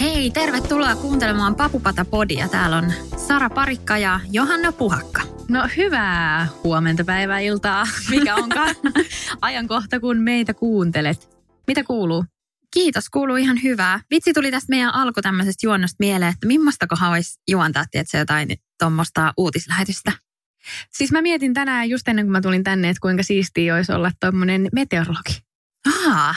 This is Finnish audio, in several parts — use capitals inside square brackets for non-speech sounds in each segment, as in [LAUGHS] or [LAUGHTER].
Hei, tervetuloa kuuntelemaan Papupata-podia. Täällä on Sara Parikka ja Johanna Puhakka. No hyvää huomenta päivää iltaa, mikä onkaan [LAUGHS] ajankohta, kun meitä kuuntelet. Mitä kuuluu? Kiitos, kuuluu ihan hyvää. Vitsi tuli tästä meidän alku tämmöisestä juonnosta mieleen, että mimmaistakohan olisi juontaa, että jotain tuommoista uutislähetystä. Siis mä mietin tänään just ennen kuin mä tulin tänne, että kuinka siistiä olisi olla tuommoinen meteorologi. Aa,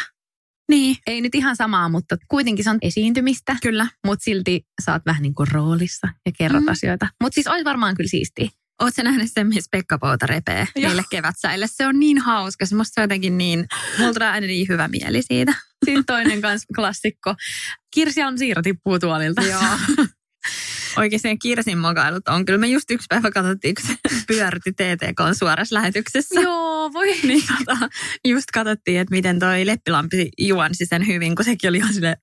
niin. Ei nyt ihan samaa, mutta kuitenkin se on esiintymistä. Kyllä. Mutta silti sä oot vähän niin kuin roolissa ja kerrot mm. asioita. Mutta siis olisi varmaan kyllä siistiä. Oletko nähnyt sen, missä Pekka Pouta repee niille kevätsäille? Se on niin hauska. Se musta jotenkin niin, mulla tulee aina niin hyvä mieli siitä. Sitten toinen kanssa klassikko. Kirsi on siirro tippuu tuolilta. Joo. [LAUGHS] Oikein Kirsin mokailut on. Kyllä me just yksi päivä katsottiin, kun se [LAUGHS] pyörti TTK suorassa lähetyksessä. Joo, voi. Niin tota, just katsottiin, että miten toi Leppilampi juonsi sen hyvin, kun sekin oli ihan silleen,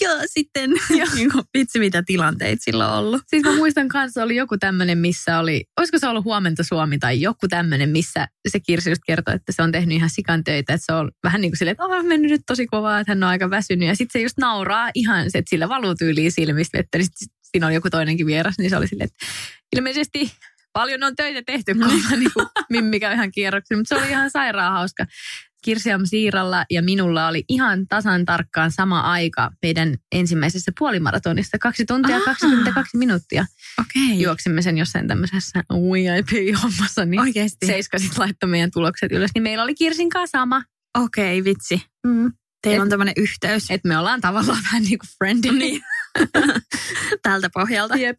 ja sitten, ja. [LAUGHS] niin kuin, vitsi mitä tilanteita sillä on ollut. Siis mä muistan kanssa, oli joku tämmöinen, missä oli, olisiko se ollut Huomenta Suomi tai joku tämmöinen, missä se Kirsi just kertoi, että se on tehnyt ihan sikan töitä, että se on vähän niin kuin silleen, että oh, mennyt nyt tosi kovaa, että hän on aika väsynyt. Ja sitten se just nauraa ihan se, että sillä valuu tyyliin silmistä vettä. Niin siinä oli joku toinenkin vieras, niin se oli silleen, että ilmeisesti paljon on töitä tehty, kun niin kuin, mimmikä ihan kierroksen, mutta se oli ihan sairaan hauska. Kirsiam Siiralla ja minulla oli ihan tasan tarkkaan sama aika meidän ensimmäisessä puolimaratonissa. Kaksi tuntia Aha. 22 minuuttia. Okei. Okay. Juoksimme sen jossain tämmöisessä VIP-hommassa, niin Oikeasti. Seiska sitten laittoi meidän tulokset ylös. Niin meillä oli Kirsin kanssa sama. Okei, okay, vitsi. Mm. Teillä et, on tämmöinen yhteys. Että me ollaan tavallaan vähän niin kuin friendi. Niin. Tältä pohjalta. Jep.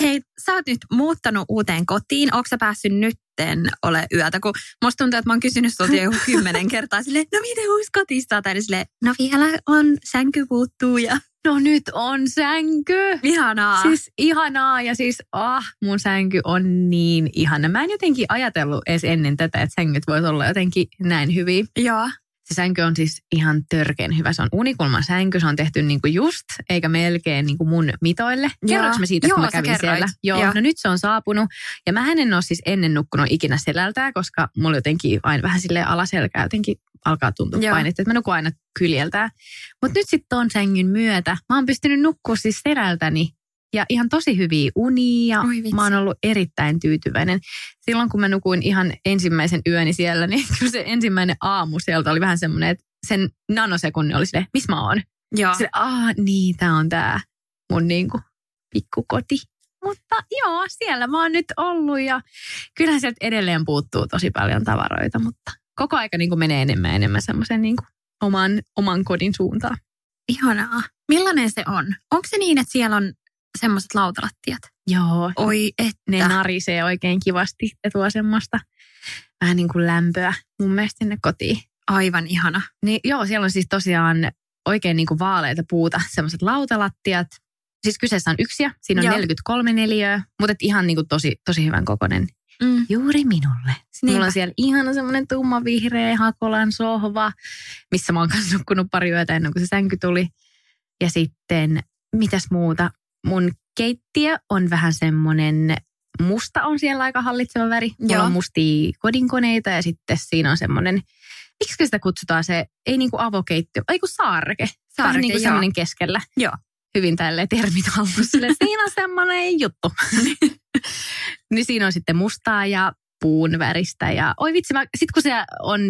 Hei, sä oot nyt muuttanut uuteen kotiin. Onko sä päässyt nytten ole yötä? Kun musta tuntuu, että mä oon kysynyt sulta jo kymmenen [LAUGHS] kertaa silleen, no miten uusi kotista? Tai silleen, no vielä on, sänky puuttuu ja... [LAUGHS] No nyt on sänky. Ihanaa. Siis ihanaa ja siis ah, mun sänky on niin ihana. Mä en jotenkin ajatellut edes ennen tätä, että sängyt voisi olla jotenkin näin hyviä. Joo. Se sänky on siis ihan törkeen hyvä. Se on unikulman sänky, se on tehty niinku just, eikä melkein niinku mun mitoille. Kerroinko mä siitä, Joo, kun mä kävin siellä? Joo, Joo. no nyt se on saapunut. Ja mä en ole siis ennen nukkunut ikinä selältään, koska mulla jotenkin aina vähän sille alaselkää jotenkin alkaa tuntua Joo. painetta, että mä nukun aina kyljeltään. Mutta nyt sitten ton sängyn myötä mä oon pystynyt nukkua siis selältäni ja ihan tosi hyviä unia. Oi. Mä oon ollut erittäin tyytyväinen. Silloin kun mä nukuin ihan ensimmäisen yöni siellä, niin [LAUGHS] kyllä se ensimmäinen aamu sieltä oli vähän semmoinen, että sen nanosekunnin oli silleen, missä mä oon? Joo. Sille, aah niin, tää on tää mun niinku pikkukoti. Mutta joo, siellä mä oon nyt ollut ja kyllähän sieltä edelleen puuttuu tosi paljon tavaroita, mutta koko aika niin menee enemmän ja enemmän semmoisen niin oman, oman kodin suuntaan. Ihanaa. Millainen se on? Onko se niin, että siellä on semmoiset lautalattiat? Joo, Oi, että. ne narisee oikein kivasti ja tuo semmoista vähän niin kuin lämpöä mun mielestä sinne kotiin. Aivan ihana. Niin joo, siellä on siis tosiaan oikein niin kuin vaaleita puuta, semmoiset lautalattiat. Siis kyseessä on yksiä, siinä on Joo. 43 neliöä, mutta et ihan niin kuin tosi, tosi hyvän kokoinen Mm. juuri minulle. Niinpä. mulla on siellä ihana semmoinen tumma vihreä Hakolan sohva, missä mä oon kanssa nukkunut pari yötä ennen kuin se sänky tuli. Ja sitten, mitäs muuta? Mun keittiö on vähän semmoinen, musta on siellä aika hallitseva väri. Mulla Joo. on mustia kodinkoneita ja sitten siinä on semmoinen, miksi sitä kutsutaan se, ei niinku avokeittiö, ei kun saareke. Saareke, vähän niin kuin semmoinen keskellä. Joo. Hyvin tälleen termit hallussa. Silleen, [LAUGHS] Siinä on semmoinen juttu. [LAUGHS] niin siinä on sitten mustaa ja puun väristä. Ja oi vitsi, mä, sit kun se on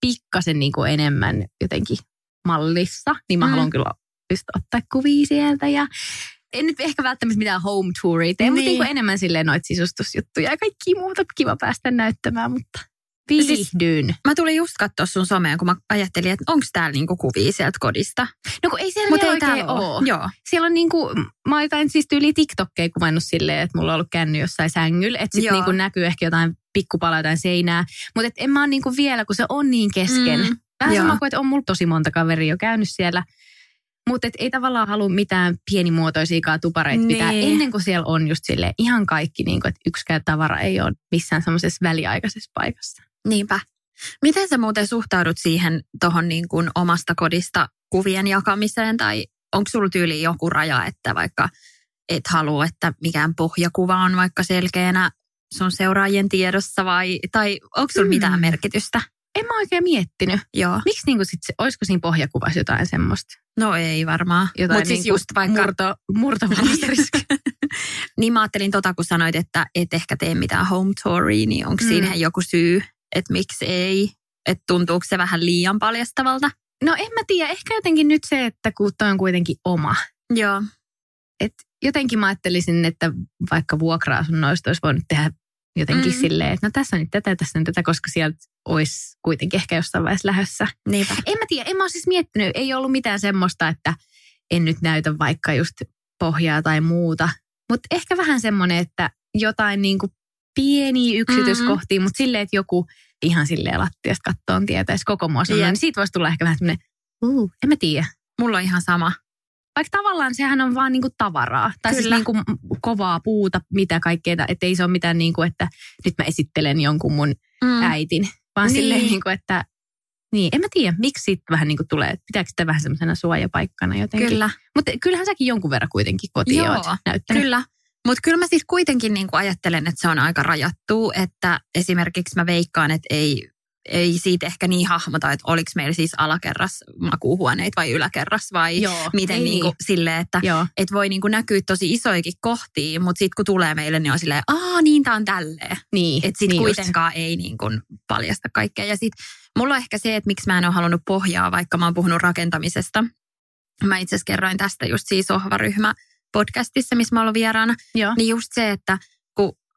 pikkasen niin kuin enemmän jotenkin mallissa, niin mä Mm. haluan kyllä ottaa kuvia sieltä. Ja en nyt ehkä välttämättä mitään home touria tee, niin. mutta Niin. niin kuin enemmän silleen noita sisustusjuttuja ja kaikki muuta kiva päästä näyttämään. Mutta Viihdyin. Mä tulin just katsoa sun someen, kun mä ajattelin, että onko täällä niinku kuvia sieltä kodista. No kun ei siellä vielä ei täällä ole. ole. Joo. Siellä on niinku, mä oon jotain siis tyyli TikTokkeja kuvannut silleen, että mulla on ollut känny jossain sängyllä. Että sit Joo. niinku näkyy ehkä jotain pikkupalaa jotain seinää. Mutta en mä oon niinku vielä, kun se on niin kesken. Mm, Vähän joo. sama kuin, että on mulla tosi monta kaveria jo käynyt siellä. Mutta ei tavallaan halua mitään pienimuotoisiakaan tupareita pitää Niin. ennen kuin siellä on just sille ihan kaikki, niin kuin, että yksikään tavara ei ole missään semmoisessa väliaikaisessa paikassa. Niinpä. Miten sä muuten suhtaudut siihen tuohon niin kuin omasta kodista kuvien jakamiseen tai onko sulla tyyli joku raja, että vaikka et halua, että mikään pohjakuva on vaikka selkeänä sun seuraajien tiedossa vai, tai onko sulla Mm. mitään merkitystä? En mä oikein miettinyt. Joo. Miksi niinku sit se, olisiko siinä pohjakuvassa jotain semmoista? No ei varmaan. Jotain Mutta siis niinku just vaikka... Murto, murtovalmisteriska. [LAUGHS] niin mä ajattelin tota, kun sanoit, että et ehkä tee mitään home touria, niin onko Mm. mm. siihen joku syy, että miksi ei? Että tuntuuko se vähän liian paljastavalta? no en mä tiedä, ehkä jotenkin nyt se, että kun toi on kuitenkin oma. Joo. Et jotenkin mä ajattelisin, että vaikka vuokra-asunnoista olisi voinut tehdä jotenkin Mm. silleen, että no tässä on nyt tätä, tässä on tätä, koska sieltä olisi kuitenkin ehkä jossain vaiheessa lähössä. Niinpä. En mä tiedä, en mä ole siis miettinyt, ei ollut mitään semmoista, että en nyt näytä vaikka just pohjaa tai muuta. Mutta ehkä vähän semmoinen, että jotain niin kuin pieniä yksityiskohtia, mm-hmm. mutta silleen, että joku ihan silleen lattiasta kattoon tietäisi koko mua Jep. niin siitä voisi tulla ehkä vähän semmoinen, uh, en mä tiedä. Mulla on ihan sama. Vaikka tavallaan sehän on vaan niinku tavaraa. Tai siis niinku kovaa puuta, mitä kaikkea. Että ei se ole mitään niinku, että nyt mä esittelen jonkun mun Mm. äitin. Vaan Niin. silleen niinku, että niin, en mä tiedä, miksi siitä vähän niinku tulee. Pitääkö sitä vähän semmoisena suojapaikkana jotenkin. Kyllä. Mutta kyllähän säkin jonkun verran kuitenkin kotiin Joo, oot näyttänyt. Kyllä. Mutta kyllä mä siis kuitenkin niin ajattelen, että se on aika rajattu, että esimerkiksi mä veikkaan, että ei, ei siitä ehkä niin hahmota, että oliko meillä siis alakerras makuuhuoneita vai yläkerras vai Joo, miten ei niin kuin, niin. silleen, että Joo. et voi niin kuin näkyä tosi isoikin kohtia, mutta sitten kun tulee meille, niin on silleen, aa niin tää on tälleen. Niin, Että sitten niin just. kuitenkaan ei niin kuin paljasta kaikkea. Ja sitten mulla on ehkä se, että miksi mä en ole halunnut pohjaa, vaikka mä oon puhunut rakentamisesta. Mä itse asiassa kerroin tästä just siinä sohvaryhmä podcastissa, missä mä ollut vieraana. Joo. Niin just se, että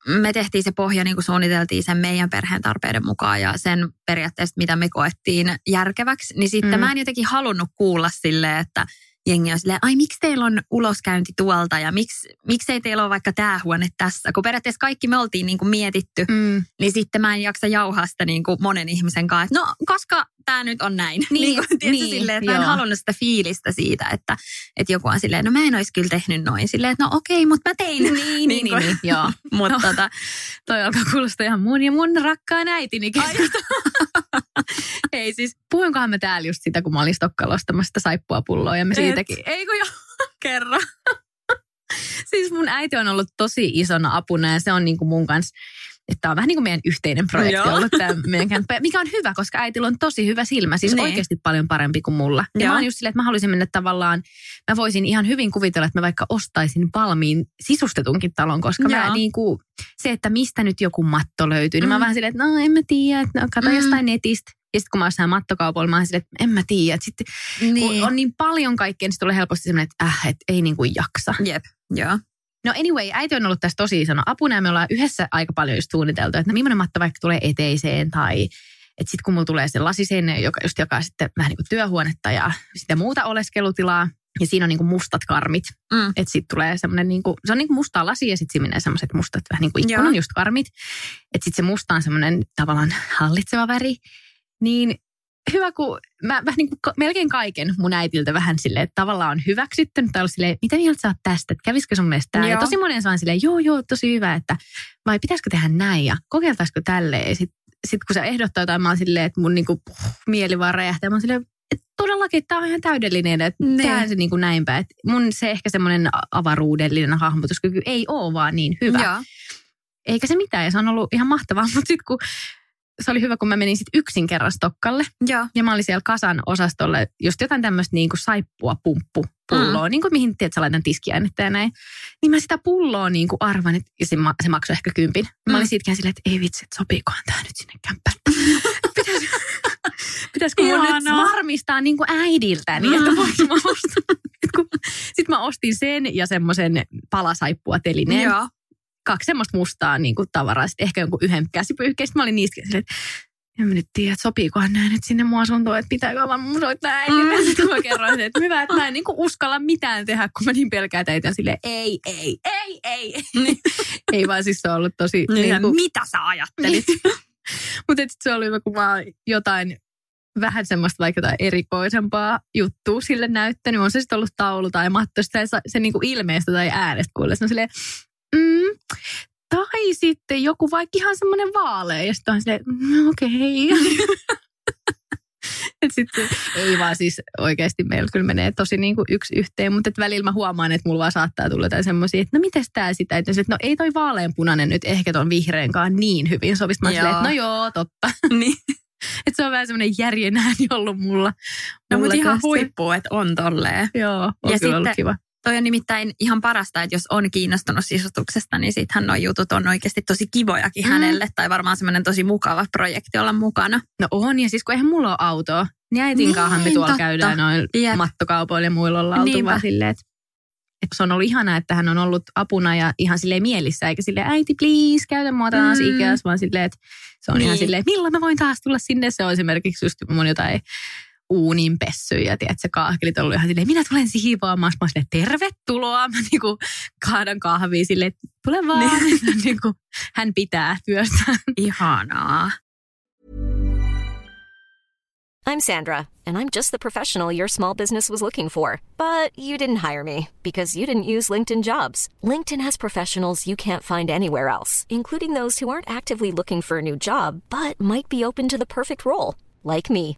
me tehtiin se pohja niin kuin suunniteltiin sen meidän perheen tarpeiden mukaan ja sen periaatteessa, mitä me koettiin järkeväksi, niin sitten Mm. mä en jotenkin halunnut kuulla silleen, että jengi on silleen, ai miksi teillä on uloskäynti tuolta ja miksi, miksei teillä ole vaikka tämä huone tässä, kun periaatteessa kaikki me oltiin niin kuin mietitty, Mm. niin sitten mä en jaksa jauhaa sitä niin kuin monen ihmisen kanssa, että no koska tämä nyt on näin. Niin, [LAUGHS] kuin, tiedätkö, niin, silleen, että mä en joo. halunnut sitä fiilistä siitä, että, että joku on silleen, no mä en olisi kyllä tehnyt noin. Silleen, että no okei, mutta mä tein. [LAUGHS] Niin, niin, niin, kuin- niin, joo. [LAUGHS] Mutta No. tota, Toi alkaa kuulostaa ihan mun ja mun rakkaan äitini. Ei siis, puhuinkohan me täällä just sitä, kun mä olin Stokkalla ostamassa sitä saippuapulloa ja me Et. siitäkin. Ei kun jo, kerran. siis mun äiti on ollut tosi isona apuna ja se on niin kuin mun kanssa, että tämä on vähän niin kuin meidän yhteinen projekti Joo. ollut tämä meidän kämppä, mikä on hyvä, koska äitillä on tosi hyvä silmä, siis Niin. oikeasti paljon parempi kuin mulla. Ja Joo. mä oon just silleen, että mä haluaisin mennä tavallaan, mä voisin ihan hyvin kuvitella, että mä vaikka ostaisin valmiin sisustetunkin talon, koska mä Joo. niin kuin, se, että mistä nyt joku matto löytyy, niin mä Mm. vähän silleen, että no en mä tiedä, että no, kato Mm. jostain netistä. Ja sitten kun mä oon mattokaupoilla, mä oon silleen, että en mä tiedä. Sitten kun niin. on niin paljon kaikkea, niin tulee helposti semmoinen, että äh, et ei niin kuin jaksa. Jep, joo. No anyway, äiti on ollut tässä tosi isona apuna ja me ollaan yhdessä aika paljon just suunniteltu, että no millainen matto vaikka tulee eteiseen tai että sitten kun mulla tulee se lasiseinä, joka just jakaa sitten vähän niin kuin työhuonetta ja sitä muuta oleskelutilaa, ja siinä on niin kuin mustat karmit. Mm. Että sitten tulee semmoinen, niin kuin, se on niin kuin mustaa lasia ja sitten siinä menee semmoiset mustat vähän niin kuin Joo. ikkunan just karmit. Että sitten se musta on semmoinen tavallaan hallitseva väri. Niin hyvä, kun mä vähän niin kuin melkein kaiken mun äitiltä vähän silleen, että tavallaan on hyväksytty, tai ollut silleen, mitä mieltä sä oot tästä, että kävisikö sun mielestä tämä? Ja tosi monen saan silleen, joo joo, tosi hyvä, että vai pitäisikö tehdä näin ja kokeiltaisiko tälleen. Ja sitten sit kun se ehdottaa jotain, mä oon silleen, että mun niinku, puh, mieli vaan räjähtää. Mä oon silleen, että todellakin tämä on ihan täydellinen, että Niin. tehdään se niin kuin näinpä. Että mun se ehkä semmoinen avaruudellinen hahmotuskyky ei ole vaan niin hyvä. Joo. Eikä se mitään ja se on ollut ihan mahtavaa, [LAUGHS] mutta sitten kun se oli hyvä, kun mä menin sitten yksin kerran Stokkalle Joo. ja mä olin siellä kasan osastolle just jotain tämmöistä niin kuin saippua pumppu pulloa, mm. niin kuin mihin tiedät, sä laitan tiskiainetta ja näin. Niin mä sitä pulloa niin kuin arvan, että ja se, ma- se maksoi ehkä kympin. Mä Mm. olin siitäkään silleen, että ei vitsi, että sopiikohan tämä nyt sinne kämppään. [LAUGHS] Pitäisikö, pitäisikö mun nyt varmistaa niin kuin äidiltä, niin että Mm. voinko mä ostaa. Sitten mä ostin sen ja semmoisen palasaippua telineen Joo. Kaksi semmoista mustaa niin kuin tavaraa, sitten ehkä jonkun yhden käsipyyhkeen. Sitten mä olin niistä silleen, että en mä nyt tiedä, että sopiikohan nämä nyt sinne mun asuntoon, että pitääkö vaan mun soittaa äidille. Mm. Sitten mä kerroin, että hyvä, että mä en niin uskalla mitään tehdä, kun mä niin pelkään teitä silleen, ei, ei, ei, ei. Niin. ei vaan siis se on ollut tosi... Niin, niin kuin, mitä sä ajattelit? Mutta se oli kun mä jotain vähän semmoista vaikka jotain erikoisempaa juttua sille näyttänyt. On se sitten ollut taulu tai matto, se, se niinku ilmeestä tai äänestä kuulee. Se on silleen, mm, tai sitten joku vaikka ihan semmoinen vaalea. Ja sitten on mm, okei. [LAUGHS] Okay. sitten ei vaan siis oikeasti meillä kyllä menee tosi niin kuin yksi yhteen, mutta et välillä mä huomaan, että mulla vaan saattaa tulla jotain semmoisia, että no mites tää sitä, että no ei toi vaaleanpunainen nyt ehkä ton vihreänkaan niin hyvin sovisi. Mä silleen, että no joo, totta. [LAUGHS] niin. [LAUGHS] Että se on vähän semmoinen järjen ääni ollut mulla. No mutta ihan huippu, että on tolleen. Joo, on ja kyllä sitten, ollut kiva. Toi on nimittäin ihan parasta, että jos on kiinnostunut sisustuksesta, niin sittenhän nuo jutut on oikeasti tosi kivojakin mm. hänelle. Tai varmaan semmoinen tosi mukava projekti olla mukana. No on, ja siis kun eihän mulla ole autoa, niin äitin niin, me tuolla totta. käydään noin yep. mattokaupoilla ja muilla ollaan oltu vaan silleen, että että se on ollut ihanaa, että hän on ollut apuna ja ihan sille mielissä, eikä sille äiti please, käytä mua taas mm. ikäs, vaan silleen, että se on niin. ihan silleen, milloin mä voin taas tulla sinne. Se on esimerkiksi just mun jotain uunin pessyjä, tiedätkö, kaahkelit ollut ihan silleen, minä tulen siivoamaan. Mä silleen, tervetuloa. Mä niinku kaadan kahvia silleen, tule vaan. Niin. [LAUGHS] niinku, hän pitää työstä. Ihanaa. I'm Sandra, and I'm just the professional your small business was looking for. But you didn't hire me because you didn't use LinkedIn jobs. LinkedIn has professionals you can't find anywhere else, including those who aren't actively looking for a new job, but might be open to the perfect role, like me.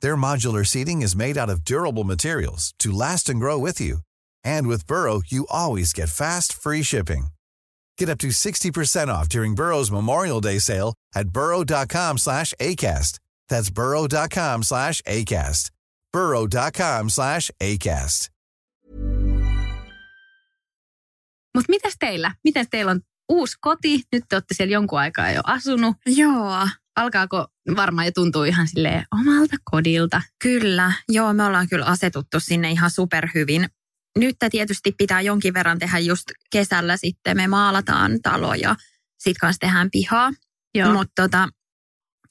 Their modular seating is made out of durable materials to last and grow with you. And with Burrow, you always get fast, free shipping. Get up to 60% off during Burrow's Memorial Day sale at burrow.com slash ACAST. That's burrow.com slash ACAST. burrow.com slash ACAST. Mutta mitäs teillä? Miten teillä on uusi koti? Nyt te olette siellä jonkun aikaa jo asunut. Joo alkaako varmaan jo tuntuu ihan sille omalta kodilta? Kyllä, joo, me ollaan kyllä asetuttu sinne ihan superhyvin. Nyt tietysti pitää jonkin verran tehdä just kesällä sitten, me maalataan talo ja sitten kanssa tehdään pihaa. Mutta tota,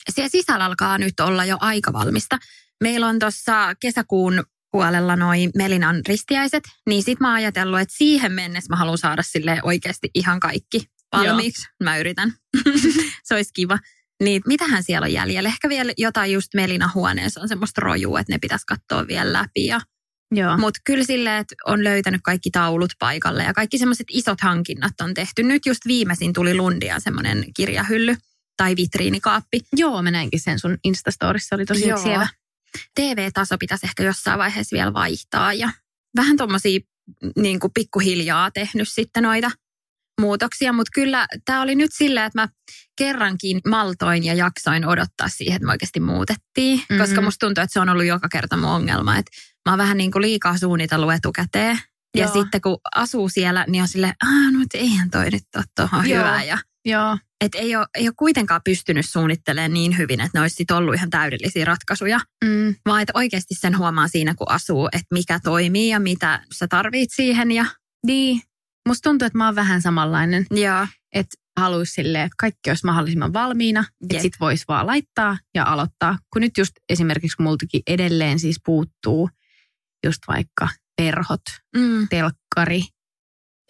siellä sisällä alkaa nyt olla jo aika valmista. Meillä on tuossa kesäkuun puolella noin Melinan ristiäiset, niin sit mä oon ajatellut, että siihen mennessä mä haluan saada sille oikeasti ihan kaikki valmiiksi. Joo. Mä yritän. [LAUGHS] Se olisi kiva. Niin mitähän siellä on jäljellä? Ehkä vielä jotain just Melina huoneessa on semmoista rojua, että ne pitäisi katsoa vielä läpi. Ja, Mutta kyllä silleen, että on löytänyt kaikki taulut paikalle ja kaikki semmoiset isot hankinnat on tehty. Nyt just viimeisin tuli Lundia semmoinen kirjahylly tai vitriinikaappi. Joo, mä näinkin sen sun Instastorissa, oli tosi siellä. TV-taso pitäisi ehkä jossain vaiheessa vielä vaihtaa ja vähän tuommoisia niin pikkuhiljaa tehnyt sitten noita muutoksia, mutta kyllä tämä oli nyt silleen, että mä kerrankin maltoin ja jaksoin odottaa siihen, että me oikeasti muutettiin, mm-hmm. koska musta tuntuu, että se on ollut joka kerta mun ongelma, että mä oon vähän niin kuin liikaa suunnitellut etukäteen. Joo. Ja sitten kun asuu siellä, niin on silleen, no mutta eihän toi nyt ole tuohon hyvä. Ja, Joo. Et ei, ole, ei ole kuitenkaan pystynyt suunnittelemaan niin hyvin, että ne olisi ollut ihan täydellisiä ratkaisuja. Mm. Vaan että oikeasti sen huomaa siinä, kun asuu, että mikä toimii ja mitä sä tarvit siihen. Ja... Niin. Musta tuntuu, että mä oon vähän samanlainen. Joo. Että haluaisi silleen, että kaikki olisi mahdollisimman valmiina. Että sit voisi vaan laittaa ja aloittaa. Kun nyt just esimerkiksi multakin edelleen siis puuttuu just vaikka perhot, mm. telkkari,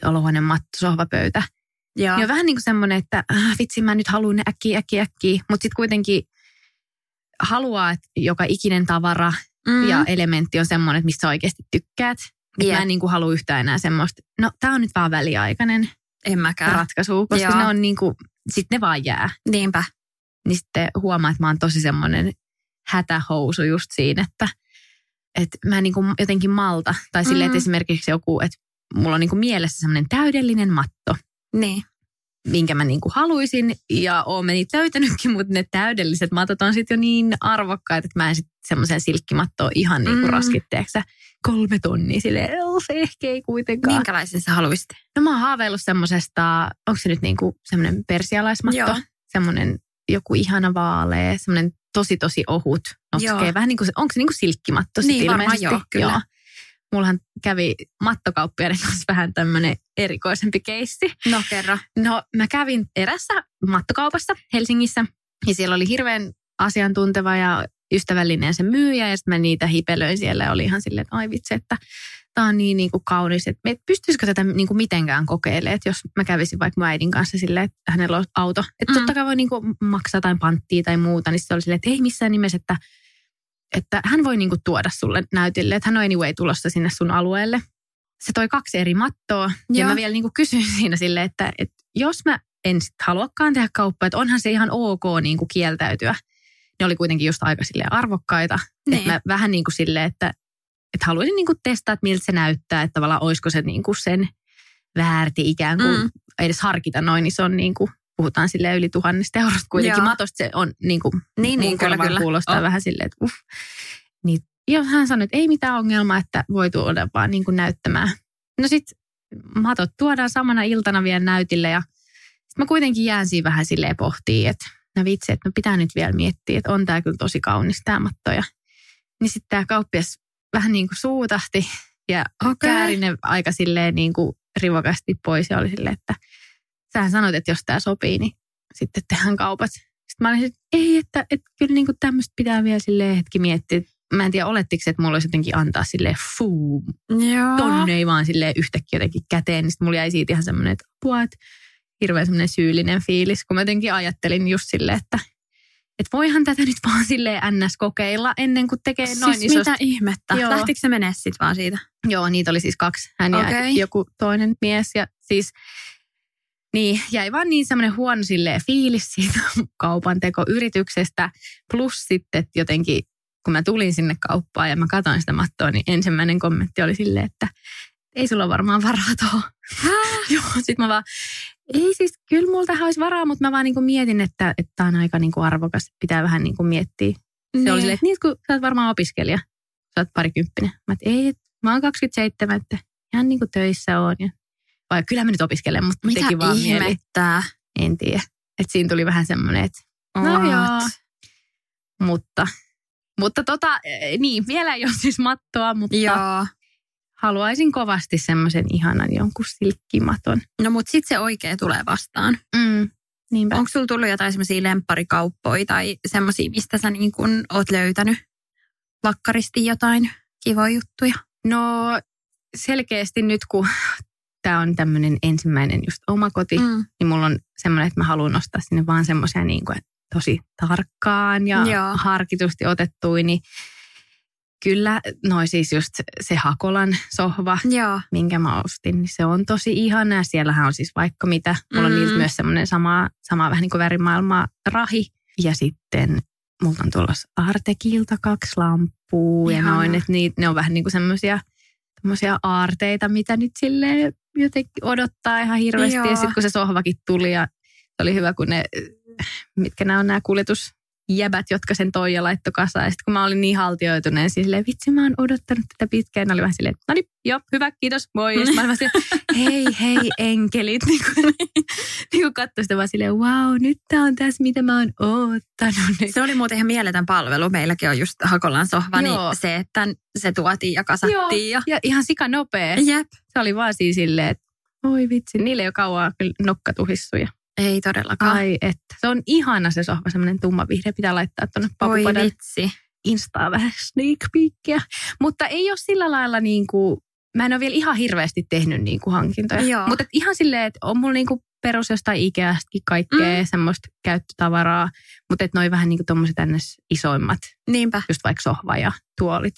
olohuoneen matto, sohvapöytä. Ja. Niin on vähän niin kuin semmoinen, että äh, vitsi mä nyt haluan ne äkkiä, äkkiä, äkkiä. Mutta sitten kuitenkin haluaa, että joka ikinen tavara mm. ja elementti on semmoinen, että mistä oikeasti tykkäät. Yeah. Mä en niin kuin halua yhtään enää semmoista, no tämä on nyt vaan väliaikainen en mäkään. ratkaisu, koska Joo. ne on niin kuin, sit ne vaan jää. Niinpä. Niin sitten huomaa, että mä oon tosi semmoinen hätähousu just siinä, että, että mä en niin kuin jotenkin malta. Tai silleen, mm. että esimerkiksi joku, että mulla on niin kuin mielessä semmoinen täydellinen matto. Niin. minkä mä niinku haluaisin ja oon niitä löytänytkin, mutta ne täydelliset matot on sitten jo niin arvokkaita, että mä en sitten semmoisen silkkimattoon ihan niinku mm. raskitteeksi kolme tonnia silleen, se ehkä ei kuitenkaan. Minkälaisen sä haluaisit? No mä oon haaveillut semmoisesta, onko se nyt niinku semmoinen persialaismatto? Joo. Semmoinen joku ihana vaalea, semmoinen tosi tosi ohut notkee. Joo. Vähän niin kuin, onko se niin kuin silkkimatto Niin, varmaan ilmeisesti? joo, kyllä. Mullahan kävi mattokauppiaiden kanssa vähän tämmöinen erikoisempi keissi. No kerro. No mä kävin erässä mattokaupassa Helsingissä ja siellä oli hirveän asiantunteva ja ystävällinen se myyjä ja sitten mä niitä hipelöin siellä ja oli ihan silleen, että ai vitsi, että tämä on niin, niin kuin kaunis, että et pystyisikö tätä niin kuin mitenkään kokeilemaan, että jos mä kävisin vaikka mun äidin kanssa silleen, että hänellä on auto, että Mm. totta kai voi niin kuin maksaa tai panttia tai muuta, niin se oli silleen, että ei missään nimessä, että, että hän voi niin kuin tuoda sulle näytille, että hän on anyway tulossa sinne sun alueelle. Se toi kaksi eri mattoa ja Joo. mä vielä niin kuin kysyin [LAUGHS] siinä silleen, että, että jos mä en sit haluakaan tehdä kauppaa, että onhan se ihan ok niin kuin kieltäytyä. Ne oli kuitenkin just aika sille arvokkaita. Niin. Että mä vähän niin kuin silleen, että, että haluaisin niin kuin testaa, että miltä se näyttää, että tavallaan olisiko se niin kuin sen väärti ikään kuin, Mm. edes harkita noin ison niin kuin, puhutaan sille yli tuhannesta eurosta. Kuitenkin Joo. matosta se on niin kuin, Niin, niin, kyllä, kyllä. kuulostaa On. vähän silleen, että uff. Niin, ja hän sanoi, että ei mitään ongelmaa, että voi tuoda vaan niin kuin näyttämään. No sitten matot tuodaan samana iltana vielä näytille ja sit mä kuitenkin jään siinä vähän silleen pohtii, että no vitsi, että no pitää nyt vielä miettiä, että on tää kyllä tosi kaunis tää matto. Ja, niin sitten tämä kauppias vähän niin kuin suutahti ja okay. kääri ne aika silleen niin kuin rivakasti pois ja oli silleen, että sähän sanoit, että jos tämä sopii, niin sitten tehdään kaupat. Sitten mä olin, että ei, että, että kyllä niin tämmöistä pitää vielä silleen hetki miettiä. Mä en tiedä, olettiko se, että mulla olisi jotenkin antaa silleen fuu, tonne ei vaan silleen yhtäkkiä jotenkin käteen. Niin sitten mulla jäi siitä ihan semmoinen, että apua, että hirveän semmoinen syyllinen fiilis, kun mä jotenkin ajattelin just silleen, että että voihan tätä nyt vaan silleen ns. kokeilla ennen kuin tekee noin Siis isosta. mitä ihmettä? Joo. Lähtikö se menee sitten vaan siitä? Joo, niitä oli siis kaksi. Hän okay. Ja joku toinen mies. Ja siis niin, jäi vaan niin semmoinen huono silleen fiilis siitä [LAUGHS] kaupan tekoyrityksestä. Plus sitten että jotenkin, kun mä tulin sinne kauppaan ja mä katsoin sitä mattoa, niin ensimmäinen kommentti oli silleen, että ei sulla varmaan varaa tuohon. [LAUGHS] Joo, sit mä vaan, ei siis, kyllä mulla tähän olisi varaa, mutta mä vaan niinku mietin, että että tää on aika niinku arvokas. Pitää vähän niinku miettiä. Se oli silleen, että niin, kun sä oot varmaan opiskelija. Sä oot parikymppinen. Mä et, ei, mä oon 27, että ihan niin kuin töissä on. Ja, vai kyllä mä nyt opiskelen, mutta Mitä teki vaan mieli. ihmettää? En tiedä. Että siinä tuli vähän semmoinen, että no Oot. joo. Mutta, mutta tota, eh, niin, vielä ei ole siis mattoa, mutta Joo. Haluaisin kovasti semmoisen ihanan jonkun silkkimaton. No mut sit se oikea tulee vastaan. Mm, niinpä. Onko sulla tullut jotain semmoisia lempparikauppoja tai semmoisia, mistä sä niin kun oot löytänyt lakkaristi jotain kivoja juttuja? No selkeästi nyt, kun tämä on tämmöinen ensimmäinen just oma koti, Mm. niin mulla on semmoinen, että mä haluan nostaa sinne vaan semmoisia niin kuin, tosi tarkkaan ja Joo. harkitusti otettuja, niin kyllä noi siis just se Hakolan sohva, Joo. minkä mä ostin, niin se on tosi ihana. Siellähän on siis vaikka mitä. Mulla on Mm. niiltä myös semmoinen sama, sama vähän niin kuin värimaailmaa rahi. Ja sitten mulla on tulossa Artekilta kaksi lamppua ja noin, että niit, ne on vähän niin kuin semmoisia semmoisia aarteita, mitä nyt silleen jotenkin odottaa ihan hirveästi. Joo. Ja sitten kun se sohvakin tuli ja se oli hyvä, kun ne, mitkä nämä on nämä kuljetusjäbät, jotka sen toi ja laittoi kasaan. Ja sitten kun mä olin niin haltioituneen, siis silleen, vitsi mä oon odottanut tätä pitkään. Oli vähän silleen, no niin, joo, hyvä, kiitos, moi. Ja mä olin silleen, hei, hei, enkelit. [LAUGHS] Niin kuin, niin kuin katsoi sitä vaan silleen, wow, nyt tää on tässä, mitä mä oon oottanut. Niin. Se oli muuten ihan mieletön palvelu. Meilläkin on just Hakolan sohva, Joo. niin se, että se tuotiin ja kasattiin. Ja... Ja ihan sika nopea. Jep. Se oli vaan siis silleen, että oi vitsi, niille ei ole kauan kyllä nokka tuhissu. Ja Ei todellakaan. ai että. Se on ihana se sohva, semmoinen tumma vihreä. Pitää laittaa tuonne papupadan vitsi. Instaa vähän sneak peekia. Mutta ei ole sillä lailla niin kuin, mä en ole vielä ihan hirveästi tehnyt niin kuin hankintoja. Joo. Mutta ihan silleen, että on mulla niin kuin perus jostain Ikeastakin kaikkea Mm. semmoista käyttötavaraa. Mutta että noi vähän niin kuin tommoset ns. isoimmat, Niinpä. just vaikka sohva ja tuolit,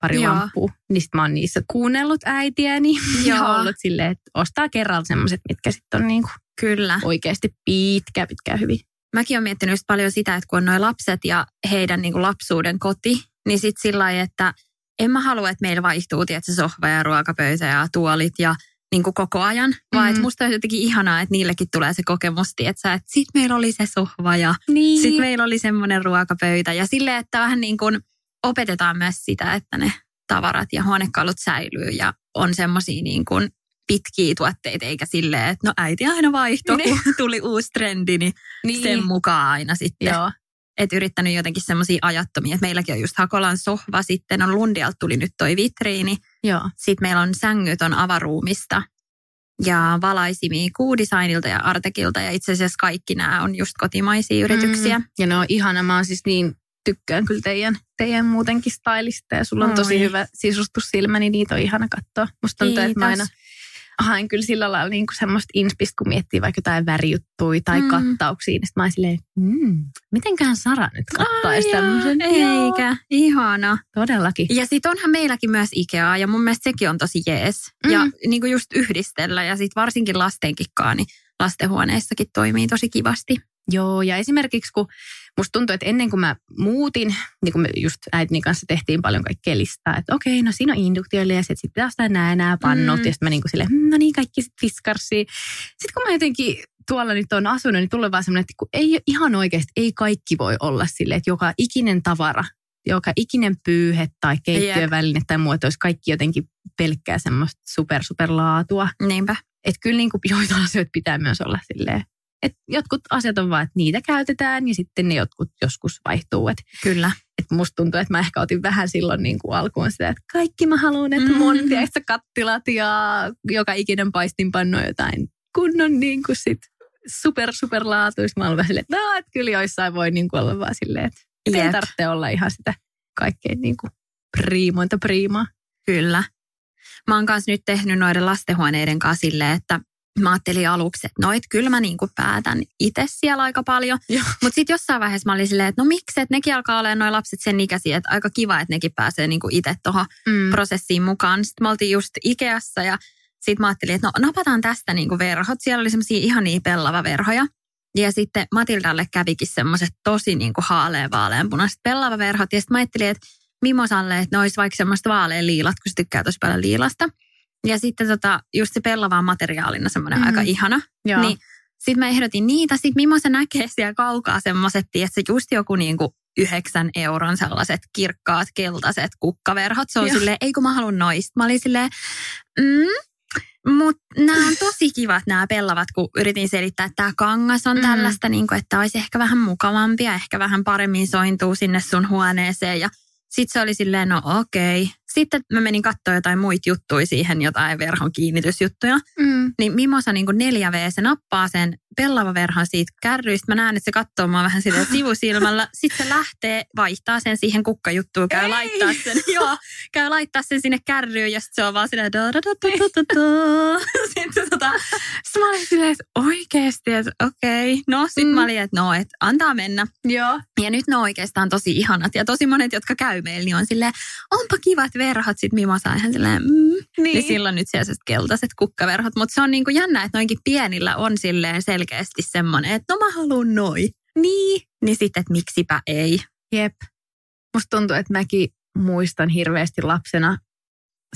pari Joo. lamppua. Niin sit mä oon niissä kuunnellut äitiäni [LAUGHS] ja Joo. ollut silleen, että ostaa kerralla semmoiset, mitkä sitten on niin kuin Kyllä. oikeasti pitkä, pitkä hyvin. Mäkin olen miettinyt just paljon sitä, että kun on noi lapset ja heidän niin kuin lapsuuden koti, niin sitten sillä lailla, että en mä halua, että meillä vaihtuu tietysti sohva ja ruokapöytä ja tuolit ja niin kuin koko ajan, vaan Mm. että musta on jotenkin ihanaa, että niillekin tulee se kokemus, että että sit meillä oli se sohva ja Niin. sitten meillä oli semmoinen ruokapöytä ja sille, että vähän niin kuin opetetaan myös sitä, että ne tavarat ja huonekalut säilyy ja on semmoisia niin kuin pitkiä tuotteita, eikä silleen, että no äiti aina vaihtoi, Niin. kun tuli uusi trendi, niin, niin. sen mukaan aina sitten. Joo. Että yrittänyt jotenkin semmoisia ajattomia, että meilläkin on just Hakolan sohva, sitten on Lundialta tuli nyt toi vitriini, Joo. sitten meillä on sängyt on avaruumista ja valaisimia Q-designilta ja Artekilta ja itse asiassa kaikki nämä on just kotimaisia yrityksiä. Mm. Ja ne on ihana. Mä oon siis niin tykkään kyllä teidän, teidän muutenkin stylista ja sulla on tosi Oi. hyvä sisustussilmä, niin niitä on ihana katsoa. Musta tuntuu, että mä aina haen kyllä sillä lailla niin kuin semmoista inspistä, kun miettii vaikka jotain värijuttuja tai Mm. kattauksia, niin sit mä oon silleen, mm, mitenköhän Sara nyt kattaisi tämmöisen? Joo, Eikä, ihana. Todellakin. Ja sitten onhan meilläkin myös Ikeaa ja mun mielestä sekin on tosi jees. Mm. Ja niin kuin just yhdistellä ja sitten varsinkin lastenkikkaa, niin lastenhuoneissakin toimii tosi kivasti. Joo, ja esimerkiksi kun musta tuntuu, että ennen kuin mä muutin, niin kuin me just äitini kanssa tehtiin paljon kaikkea listaa, että okei, no siinä on induktioli ja sitten pitää ostaa nämä nämä pannut, Mm. ja sitten mä niin kuin silleen, "Hmm, no niin, kaikki sitten. Sitten kun mä jotenkin tuolla nyt on asunut, niin tulee vaan semmoinen, että kun ei ihan oikeasti, ei kaikki voi olla silleen, että joka ikinen tavara, joka ikinen pyyhe tai keittiöväline tai muu, että olisi kaikki jotenkin pelkkää semmoista super, super laatua. Niinpä. Että kyllä niin kuin joitain asioita pitää myös olla silleen, että jotkut asiat on vaan, että niitä käytetään ja sitten ne jotkut joskus vaihtuu. Että Kyllä. et musta tuntuu, että mä ehkä otin vähän silloin niin kuin alkuun sitä, että kaikki mä haluan, että mun Mm. tiedätkö, kattilat ja joka ikinen paistinpanno jotain kunnon niin kuin sit super, super laatuista. Mä olen vähän silleen, että no, että kyllä joissain voi niin kuin olla vaan silleen, että ei tarvitse olla ihan sitä kaikkein niin kuin priimointa priimaa. Kyllä. Mä oon kanssa nyt tehnyt noiden lastenhuoneiden kanssa silleen, että mä ajattelin aluksi, että no et kyllä mä niinku päätän itse siellä aika paljon. Mutta sitten jossain vaiheessa mä olin silleen, että no miksi, että nekin alkaa olemaan noin lapset sen ikäisiä, että aika kiva, että nekin pääsee niinku itse tuohon Mm. prosessiin mukaan. Sitten me oltiin just Ikeassa ja sitten mä ajattelin, että no napataan tästä niinku verhot. Siellä oli semmoisia ihania pellavaverhoja. Ja sitten Matildalle kävikin semmoiset tosi niinku haalean vaaleanpunaiset pellavaverhot. Ja sitten mä ajattelin, että Mimosalle, että ne olisi vaikka semmoista vaalean liilat, kun se tykkää tosi paljon liilasta. Ja sitten tota, just se pellava on materiaalina semmoinen Mhm. aika ihana. Joo. Niin sitten mä ehdotin niitä. Sitten Mimosa näkee siellä kaukaa semmoiset, että just joku niinku yhdeksän euron sellaiset kirkkaat keltaiset kukkaverhot. Se on Joo. silleen, ei kun mä haluan noista. Mä olin silleen, mm, mutta nämä on tosi kivat nämä pellavat, kun yritin selittää, että tämä kangas on Mm. tällaista, niin kuin, että olisi ehkä vähän mukavampi ja ehkä vähän paremmin sointuu sinne sun huoneeseen. Ja sitten se oli silleen, no okei. Sitten mä menin katsoa jotain muita juttuja siihen, jotain verhon kiinnitysjuttuja. Mm. Niin Mimosa niin 4V, se nappaa sen pellavaverhon siitä kärryistä. Mä näen, että se katsoo mua vähän silleen [GASPS] sivusilmällä. Sitten se lähtee, vaihtaa sen siihen kukkajuttuun, käy Ei! laittaa sen, [LAUGHS] joo, käy laittaa sen sinne kärryyn ja sitten se on vaan silleen da, da, da, da, da, da. [LAUGHS] Sitten tota, sit mä olin silleen, että oikeesti, että okei. No sitten Mm. mä olin, että no, että antaa mennä. Joo. Ja nyt ne on oikeastaan tosi ihanat. Ja tosi monet, jotka käy meillä, niin on silleen, onpa kivat verhot. Sitten Mimosa ihan silleen, mm. Niin. Niin silloin nyt siellä keltaiset kukkaverhot. Mutta se on niinku jännä, että noinkin pienillä on silleen selkeästi semmoinen, että no mä haluan noi. Niin. Niin sitten, että miksipä ei. Jep. Musta tuntuu, että mäkin muistan hirveästi lapsena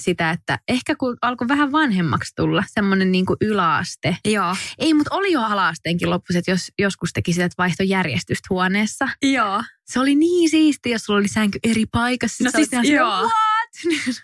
sitä, että ehkä kun alkoi vähän vanhemmaksi tulla, semmoinen niin kuin yläaste. Joo. Ei, mutta oli jo alaasteenkin loppus, että jos joskus teki sitä, että vaihtoi järjestystä huoneessa. Joo. Se oli niin siistiä, jos sulla oli sänky eri paikassa. No siis, joo. silleen, What?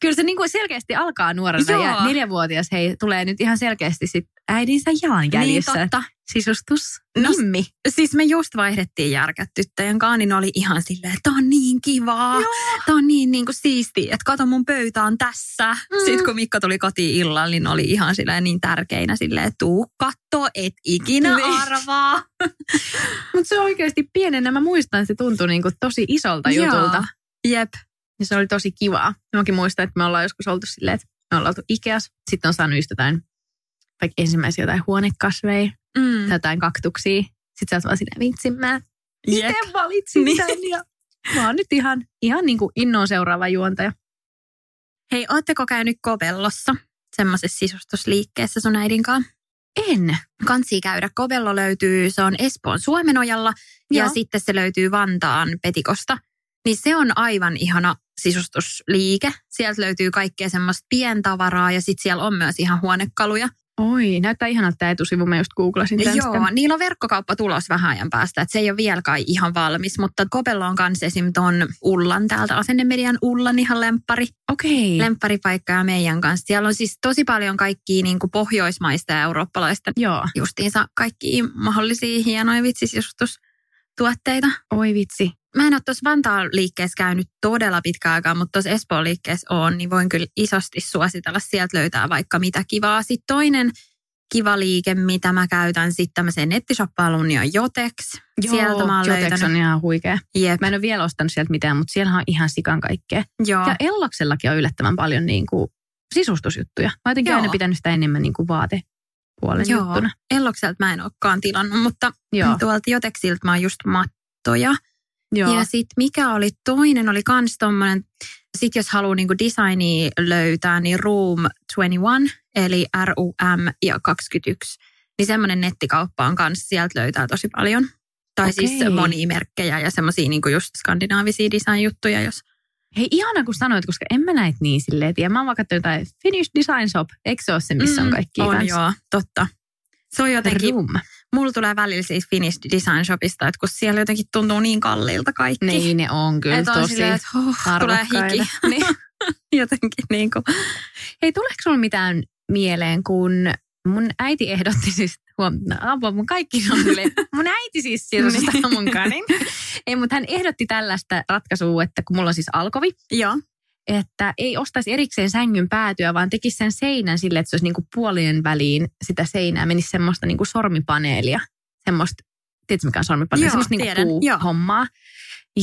Kyllä se niin kuin selkeästi alkaa nuorena Joo. ja neljävuotias hei, tulee nyt ihan selkeästi sit äidinsä jalanjäljissä. Niin totta. Sisustus. No, Nimmi. Siis me just vaihdettiin järkät tyttöjen kanssa, niin oli ihan silleen, että tää on niin kivaa. Tää on niin, niin kuin siistiä, että kato mun pöytä on tässä. Mm. Sitten kun Mikko tuli kotiin illalla, niin oli ihan silleen niin tärkeinä silleen, että tuu kattoo, et ikinä Niin. arvaa. Mutta se oikeasti pienenä, mä muistan, se tuntui niin kuin tosi isolta Joo. jutulta. Jep. Ja se oli tosi kivaa. Mäkin muistan, että me ollaan joskus oltu silleen, että me ollaan oltu Ikeas. Sitten on saanut just jotain, vaikka ensimmäisiä jotain huonekasveja Mm. tai jotain kaktuksia. Sitten sä oot vaan silleen, vitsi mä Jep. itse valitsin Niin. tämän. Ja mä oon nyt ihan, ihan niin kuin innoon seuraava juontaja. Hei, ootteko käynyt Kovellossa? Semmoisessa sisustusliikkeessä sun äidin kanssa? En. Kansi käydä. Kovello löytyy, se on Espoon Suomenojalla ja Joo. sitten se löytyy Vantaan Petikosta. Niin se on aivan ihana sisustusliike. Sieltä löytyy kaikkea semmoista pientavaraa ja sitten siellä on myös ihan huonekaluja. Oi, näyttää ihanalta tämä etusivu. Mä just googlasin tästä. Joo, niillä on verkkokauppa tulos vähän ajan päästä, että se ei ole vieläkään ihan valmis, mutta Kopello on kanssa esim. ton Ullan täältä, Asennemedian Ullan ihan lemppari, Okei. lempparipaikka ja meidän kanssa. Siellä on siis tosi paljon kaikkia niin kuin pohjoismaista ja eurooppalaista Joo. justiinsa kaikkia mahdollisia hienoja vitsisistustuotteita. Oi vitsi. Mä en ole tuossa Vantaan liikkeessä käynyt todella pitkään aikaa, mutta tuossa Espoon liikkeessä on, niin voin kyllä isosti suositella. Sieltä löytää vaikka mitä kivaa. Sitten toinen kiva liike, mitä mä käytän sitten tämmöiseen nettishoppailuun, niin on Jotex. Sieltä mä Jotex löytänyt. on ihan huikea. Jep, Mä en ole vielä ostanut sieltä mitään, mutta siellä on ihan sikan kaikkea. joo. Ja Ellaksellakin on yllättävän paljon niin kuin sisustusjuttuja. Mä oon jotenkin Joo. aina pitänyt sitä enemmän niin kuin vaatepuolen Joo. juttuna. Ellokselta mä en olekaan tilannut, mutta Joo. tuolta Jotexilta mä oon just mattoja. Joo. Ja sitten mikä oli toinen, oli kans tommonen, sit jos haluaa niinku designia löytää, niin Room 21, eli R-U-M ja 21. Niin semmoinen nettikauppa on kanssa, sieltä löytää tosi paljon. Tai siis Okei. monia merkkejä ja semmoisia niinku just skandinaavisia design-juttuja, jos... Hei, ihana kun sanoit, koska en mä näitä niin silleen tiedä. Mä oon katsonut jotain Finnish Design Shop. Eikö se ole se, missä on kaikki Mm, On kanssa? joo, totta. Se on jotenkin, Room. Mulla tulee välillä siis Finnish Design Shopista, että kun siellä jotenkin tuntuu niin kalliilta kaikki. Niin ne on kyllä Et on tosi silleen, että huh, tulee hiki. [LAUGHS] Niin. jotenkin niin kuin. Hei, tuleeko sulla mitään mieleen, kun mun äiti ehdotti siis, huom, no, apua, mun kaikki on silleen, [LAUGHS] mun äiti siis sieltä Niin. mun kanin. Ei, mutta hän ehdotti tällaista ratkaisua, että kun mulla on siis alkovi, Joo. Että ei ostaisi erikseen sängyn päätyä, vaan tekisi sen seinän sille, että se olisi niinku puolien väliin sitä seinää, menisi semmoista niinku sormipaneelia, semmoista, tiedätkö mikä on sormipaneeli, Joo, semmoista tiedän, niinku joo. puuhommaa.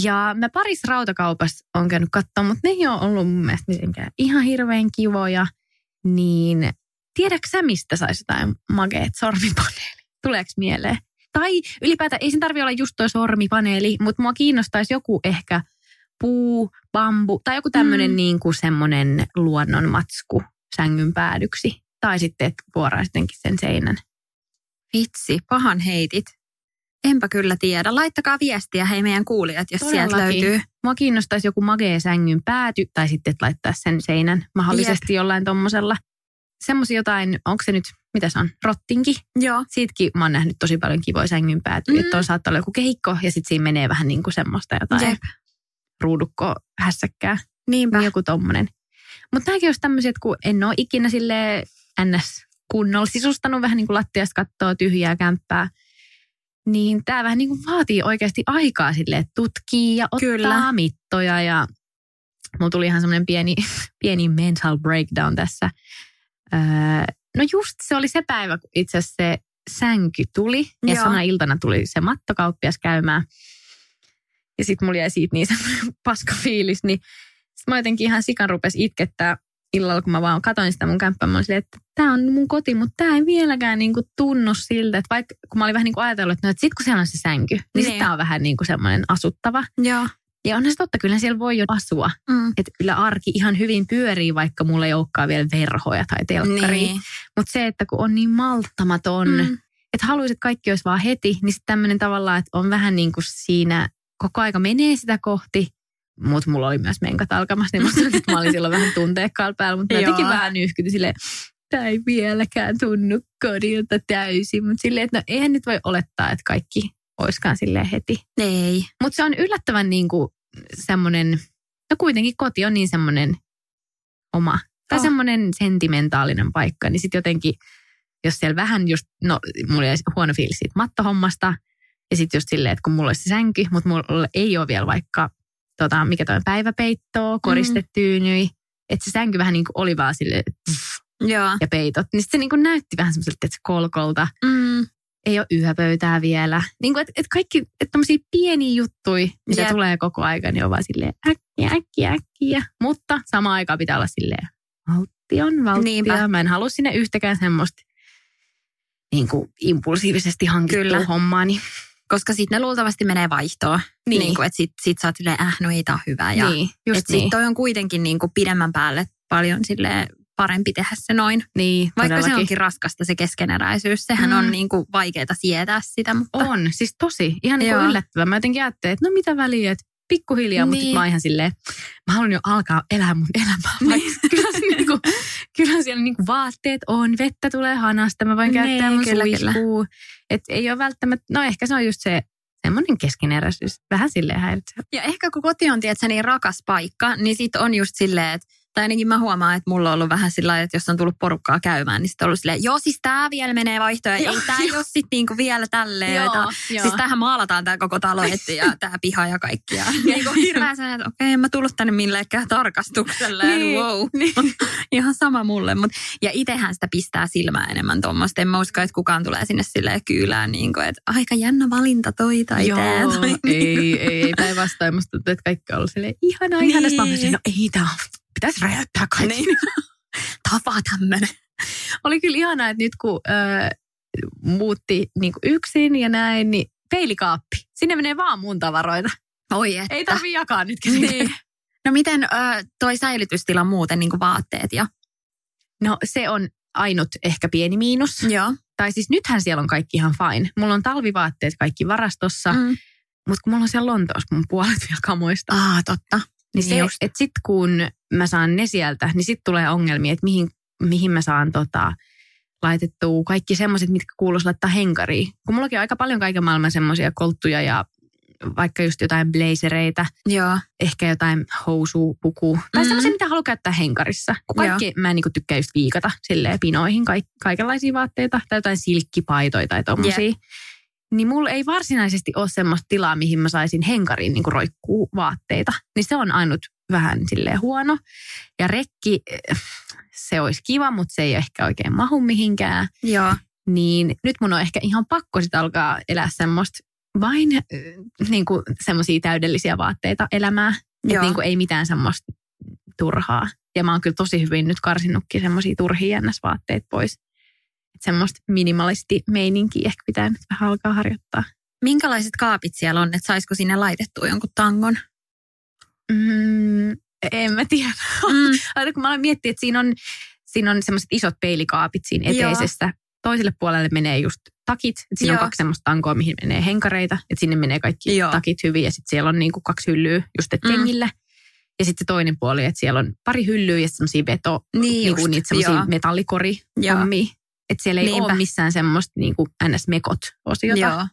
Ja mä parissa rautakaupassa on käynyt katsoa, mutta ne ei ole ollut mun mielestä mitenkään ihan hirveän kivoja. Niin tiedätkö sä, mistä saisi jotain mageet sormipaneeli? Tuleeko mieleen? Tai ylipäätään, ei sen tarvitse olla just tuo sormipaneeli, mutta mua kiinnostaisi joku ehkä puu, bambu tai joku tämmöinen Mm. niin kuin semmoinen luonnonmatsku sängyn päädyksi. Tai sitten, että vuoraa sittenkin sen seinän. Vitsi, pahan heitit. Enpä kyllä tiedä. Laittakaa viestiä hei meidän kuulijat, jos sieltä Todellakin. löytyy. Mua kiinnostaisi joku magee sängyn pääty tai sitten, että laittaa sen seinän mahdollisesti jollain tommosella. Semmoisia jotain, onko se nyt, mitä se on, rottinki? Joo. Siitäkin mä oon nähnyt tosi paljon kivoja sängyn päätyjä, mm. että on saattaa olla joku kehikko ja sitten siinä menee vähän niin kuin semmoista jotain Jep. Ruudukko hässäkkää. Niinpä. Niin joku tommonen. Mutta nämäkin olisi tämmöisiä, että kun en ole ikinä sille ns. kunnolla sisustanut vähän niin kuin lattiasta kattoo tyhjää kämppää, niin tämä vähän niin kuin vaatii oikeasti aikaa sille, että tutkii ja ottaa Kyllä. mittoja ja mulla tuli ihan semmoinen pieni, [LAUGHS] pieni mental breakdown tässä. Öö, no just se oli se päivä, kun itse asiassa se sänky tuli ja Joo. samana iltana tuli se mattokauppias käymään. Ja sitten mulla jäi siitä niin semmoinen [LAUGHS] paska fiilis, niin sitten mä jotenkin ihan sikan rupes itkettää illalla, kun mä vaan katoin sitä mun kämppää. Mä olin silleen, että tämä on mun koti, mutta tämä ei vieläkään niinku tunnu siltä. Että vaikka kun mä olin vähän niin kuin ajatellut, että no, että sit kun siellä on se sänky, niin, Niin. sitten on vähän niin kuin semmoinen asuttava. Joo. Ja onhan se totta, kyllä siellä voi jo asua. Mm. Että kyllä arki ihan hyvin pyörii, vaikka mulla ei olekaan vielä verhoja tai telkkaria. Niin. Mutta se, että kun on niin malttamaton, mm. Että haluaisit, kaikki olisi vaan heti, niin sitten tämmöinen tavallaan, että on vähän niin kuin siinä, koko aika menee sitä kohti, mutta mulla oli myös menkat alkamassa, niin musta että mä olin silloin vähän tunteekkaalla päällä, mutta mä [LAUGHS] jotenkin vähän nyhkyti silleen, tämä ei vieläkään tunnu kodilta täysin, mutta silleen, että no eihän nyt voi olettaa, että kaikki oiskaan silleen heti. Ei. Mutta se on yllättävän niin kuin semmoinen, no kuitenkin koti on niin semmoinen oma, tai Oh. oh. semmoinen sentimentaalinen paikka, niin sitten jotenkin, jos siellä vähän just, no mulla jäi huono fiilis siitä mattohommasta, ja sitten just silleen, että kun mulla olisi se sänky, mutta mulla ei ole vielä vaikka, tota, mikä toi päiväpeittoa, koristetyynyi, mm. että se sänky vähän niin kuin oli vaan silleen, [SNIFFS] Joo. ja peitot, niin sit se niin kuin näytti vähän semmoiselta, että se kolkolta, Mm. ei ole yöpöytää vielä. Niin kuin, että, että kaikki, että tämmöisiä pieniä juttuja, mitä Jep. tulee koko aika, niin on vaan silleen äkkiä, äkkiä, äkkiä. Mutta samaan aikaan pitää olla silleen valtion, valttia. Niinpä. Mä en halua sinne yhtäkään semmoista niin kuin impulsiivisesti hankittua Kyllä. hommaa. Niin, Koska sitten ne luultavasti menee vaihtoon. Niin. Niin kuin, että sit, sit sä oot silleen, äh, no ei tää hyvä. Ja, niin just et niin. sit toi on kuitenkin niin kuin pidemmän päälle paljon silleen parempi tehdä se noin. niin Vaikka se todellakin. onkin raskasta se keskeneräisyys. Sehän Mm. on niin kuin vaikeaa sietää sitä, mutta On, siis tosi. Ihan niin kuin yllättävää. Mä jotenkin ajattelin, että no mitä väliä, että pikkuhiljaa, mutta Niin. sitten mä ihan silleen, mä haluan jo alkaa elää mun elämää. Vaikka kyllä, se niinku, kyllä siellä niinku vaatteet on, vettä tulee hanasta, mä voin käyttää Niin, mun kyllä, kyllä. Et ei ole välttämättä, no ehkä se on just se semmoinen keskeneräisyys, vähän silleen häiritsevä. Ja ehkä kun koti on tiedätkö, niin rakas paikka, niin sit on just silleen, että tai ainakin mä huomaan, että mulla on ollut vähän sillä että jos on tullut porukkaa käymään, niin sitten on ollut silleen, joo siis tää vielä menee vaihtoehto, Joo, ei tää joo. jos sitten niinku vielä tälleen. Joo, Joo, joo. Siis tähän maalataan tää koko talo et, ja tää piha ja kaikki. Ja [LAUGHS] niinku hirveän sellainen, että okei, en mä tullut tänne millekään tarkastukselle. Niin, Niin, wow. niin. [LAUGHS] Ihan sama mulle. Mut, ja itehän sitä pistää silmää enemmän tuommoista. En mä usko, että kukaan tulee sinne silleen kyylään, niin kuin, että aika jännä valinta toi tai Joo, tää. Tai ei, ei, ei päinvastoin. Musta tuntuu, että kaikki on ollut silleen, ihanaa, Niin. Sitten mä no ei tää pitäisi räjäyttää kaikki. Niin. [LAUGHS] Tapa tämmönen. Oli kyllä ihanaa, että nyt kun ö, muutti niin kuin yksin ja näin, niin peilikaappi. Sinne menee vaan mun tavaroita. Oi että. Ei tarvii jakaa nyt. Niin. No miten ö, toi säilytystila muuten, niin kuin vaatteet ja... No se on ainut ehkä pieni miinus. Joo. Tai siis nythän siellä on kaikki ihan fine. Mulla on talvivaatteet kaikki varastossa, mm. Mutta kun mulla on siellä Lontoossa mun puolet vielä kamoista. Ah, totta. Niin se, just. että sit kun mä saan ne sieltä, niin sit tulee ongelmia, että mihin, mihin mä saan tota, laitettua kaikki semmoiset, mitkä kuuluisi laittaa henkariin. Kun mullakin on aika paljon kaiken maailman semmoisia kolttuja ja vaikka just jotain blazereita, Joo. ehkä jotain housu, puku. Tai Mhm. semmoisia, mitä haluaa käyttää henkarissa. Kun kaikki, mä en niinku tykkää just viikata silleen pinoihin kaik, kaikenlaisia vaatteita tai jotain silkkipaitoja tai tommosia. Niin mulla ei varsinaisesti ole semmoista tilaa, mihin mä saisin henkariin niinku roikkuu vaatteita. Niin se on ainut vähän silleen huono. Ja rekki, se olisi kiva, mutta se ei ehkä oikein mahu mihinkään. Joo. Niin nyt mun on ehkä ihan pakko sit alkaa elää semmoista vain niin kuin semmoisia täydellisiä vaatteita elämää. Että niin kuin ei mitään semmoista turhaa. Ja mä oon kyllä tosi hyvin nyt karsinnutkin semmoisia turhia NS-vaatteita pois. Että semmoista minimalisti meininkiä ehkä pitää nyt vähän alkaa harjoittaa. Minkälaiset kaapit siellä on, että saisiko sinne laitettua jonkun tangon? Mm, en mä tiedä. Mm. [LAUGHS] Laita, kun mä aloin miettiä, että siinä on, siinä on semmoiset isot peilikaapit siinä Joo. eteisessä. Toiselle puolelle menee just takit. Että siinä Joo. on kaksi semmoista tankoa, mihin menee henkareita. Että sinne menee kaikki Joo. takit hyvin. Ja sitten siellä on niinku kaksi hyllyä just et Mm. kengille. Ja sitten se toinen puoli, että siellä on pari hyllyä ja semmoisia veto, Niin niinku just, niitä semmoisia joo. metallikori Joo. Että siellä ei Niinpä. ole missään semmoista niinku ns-mekot-osiota. Joo.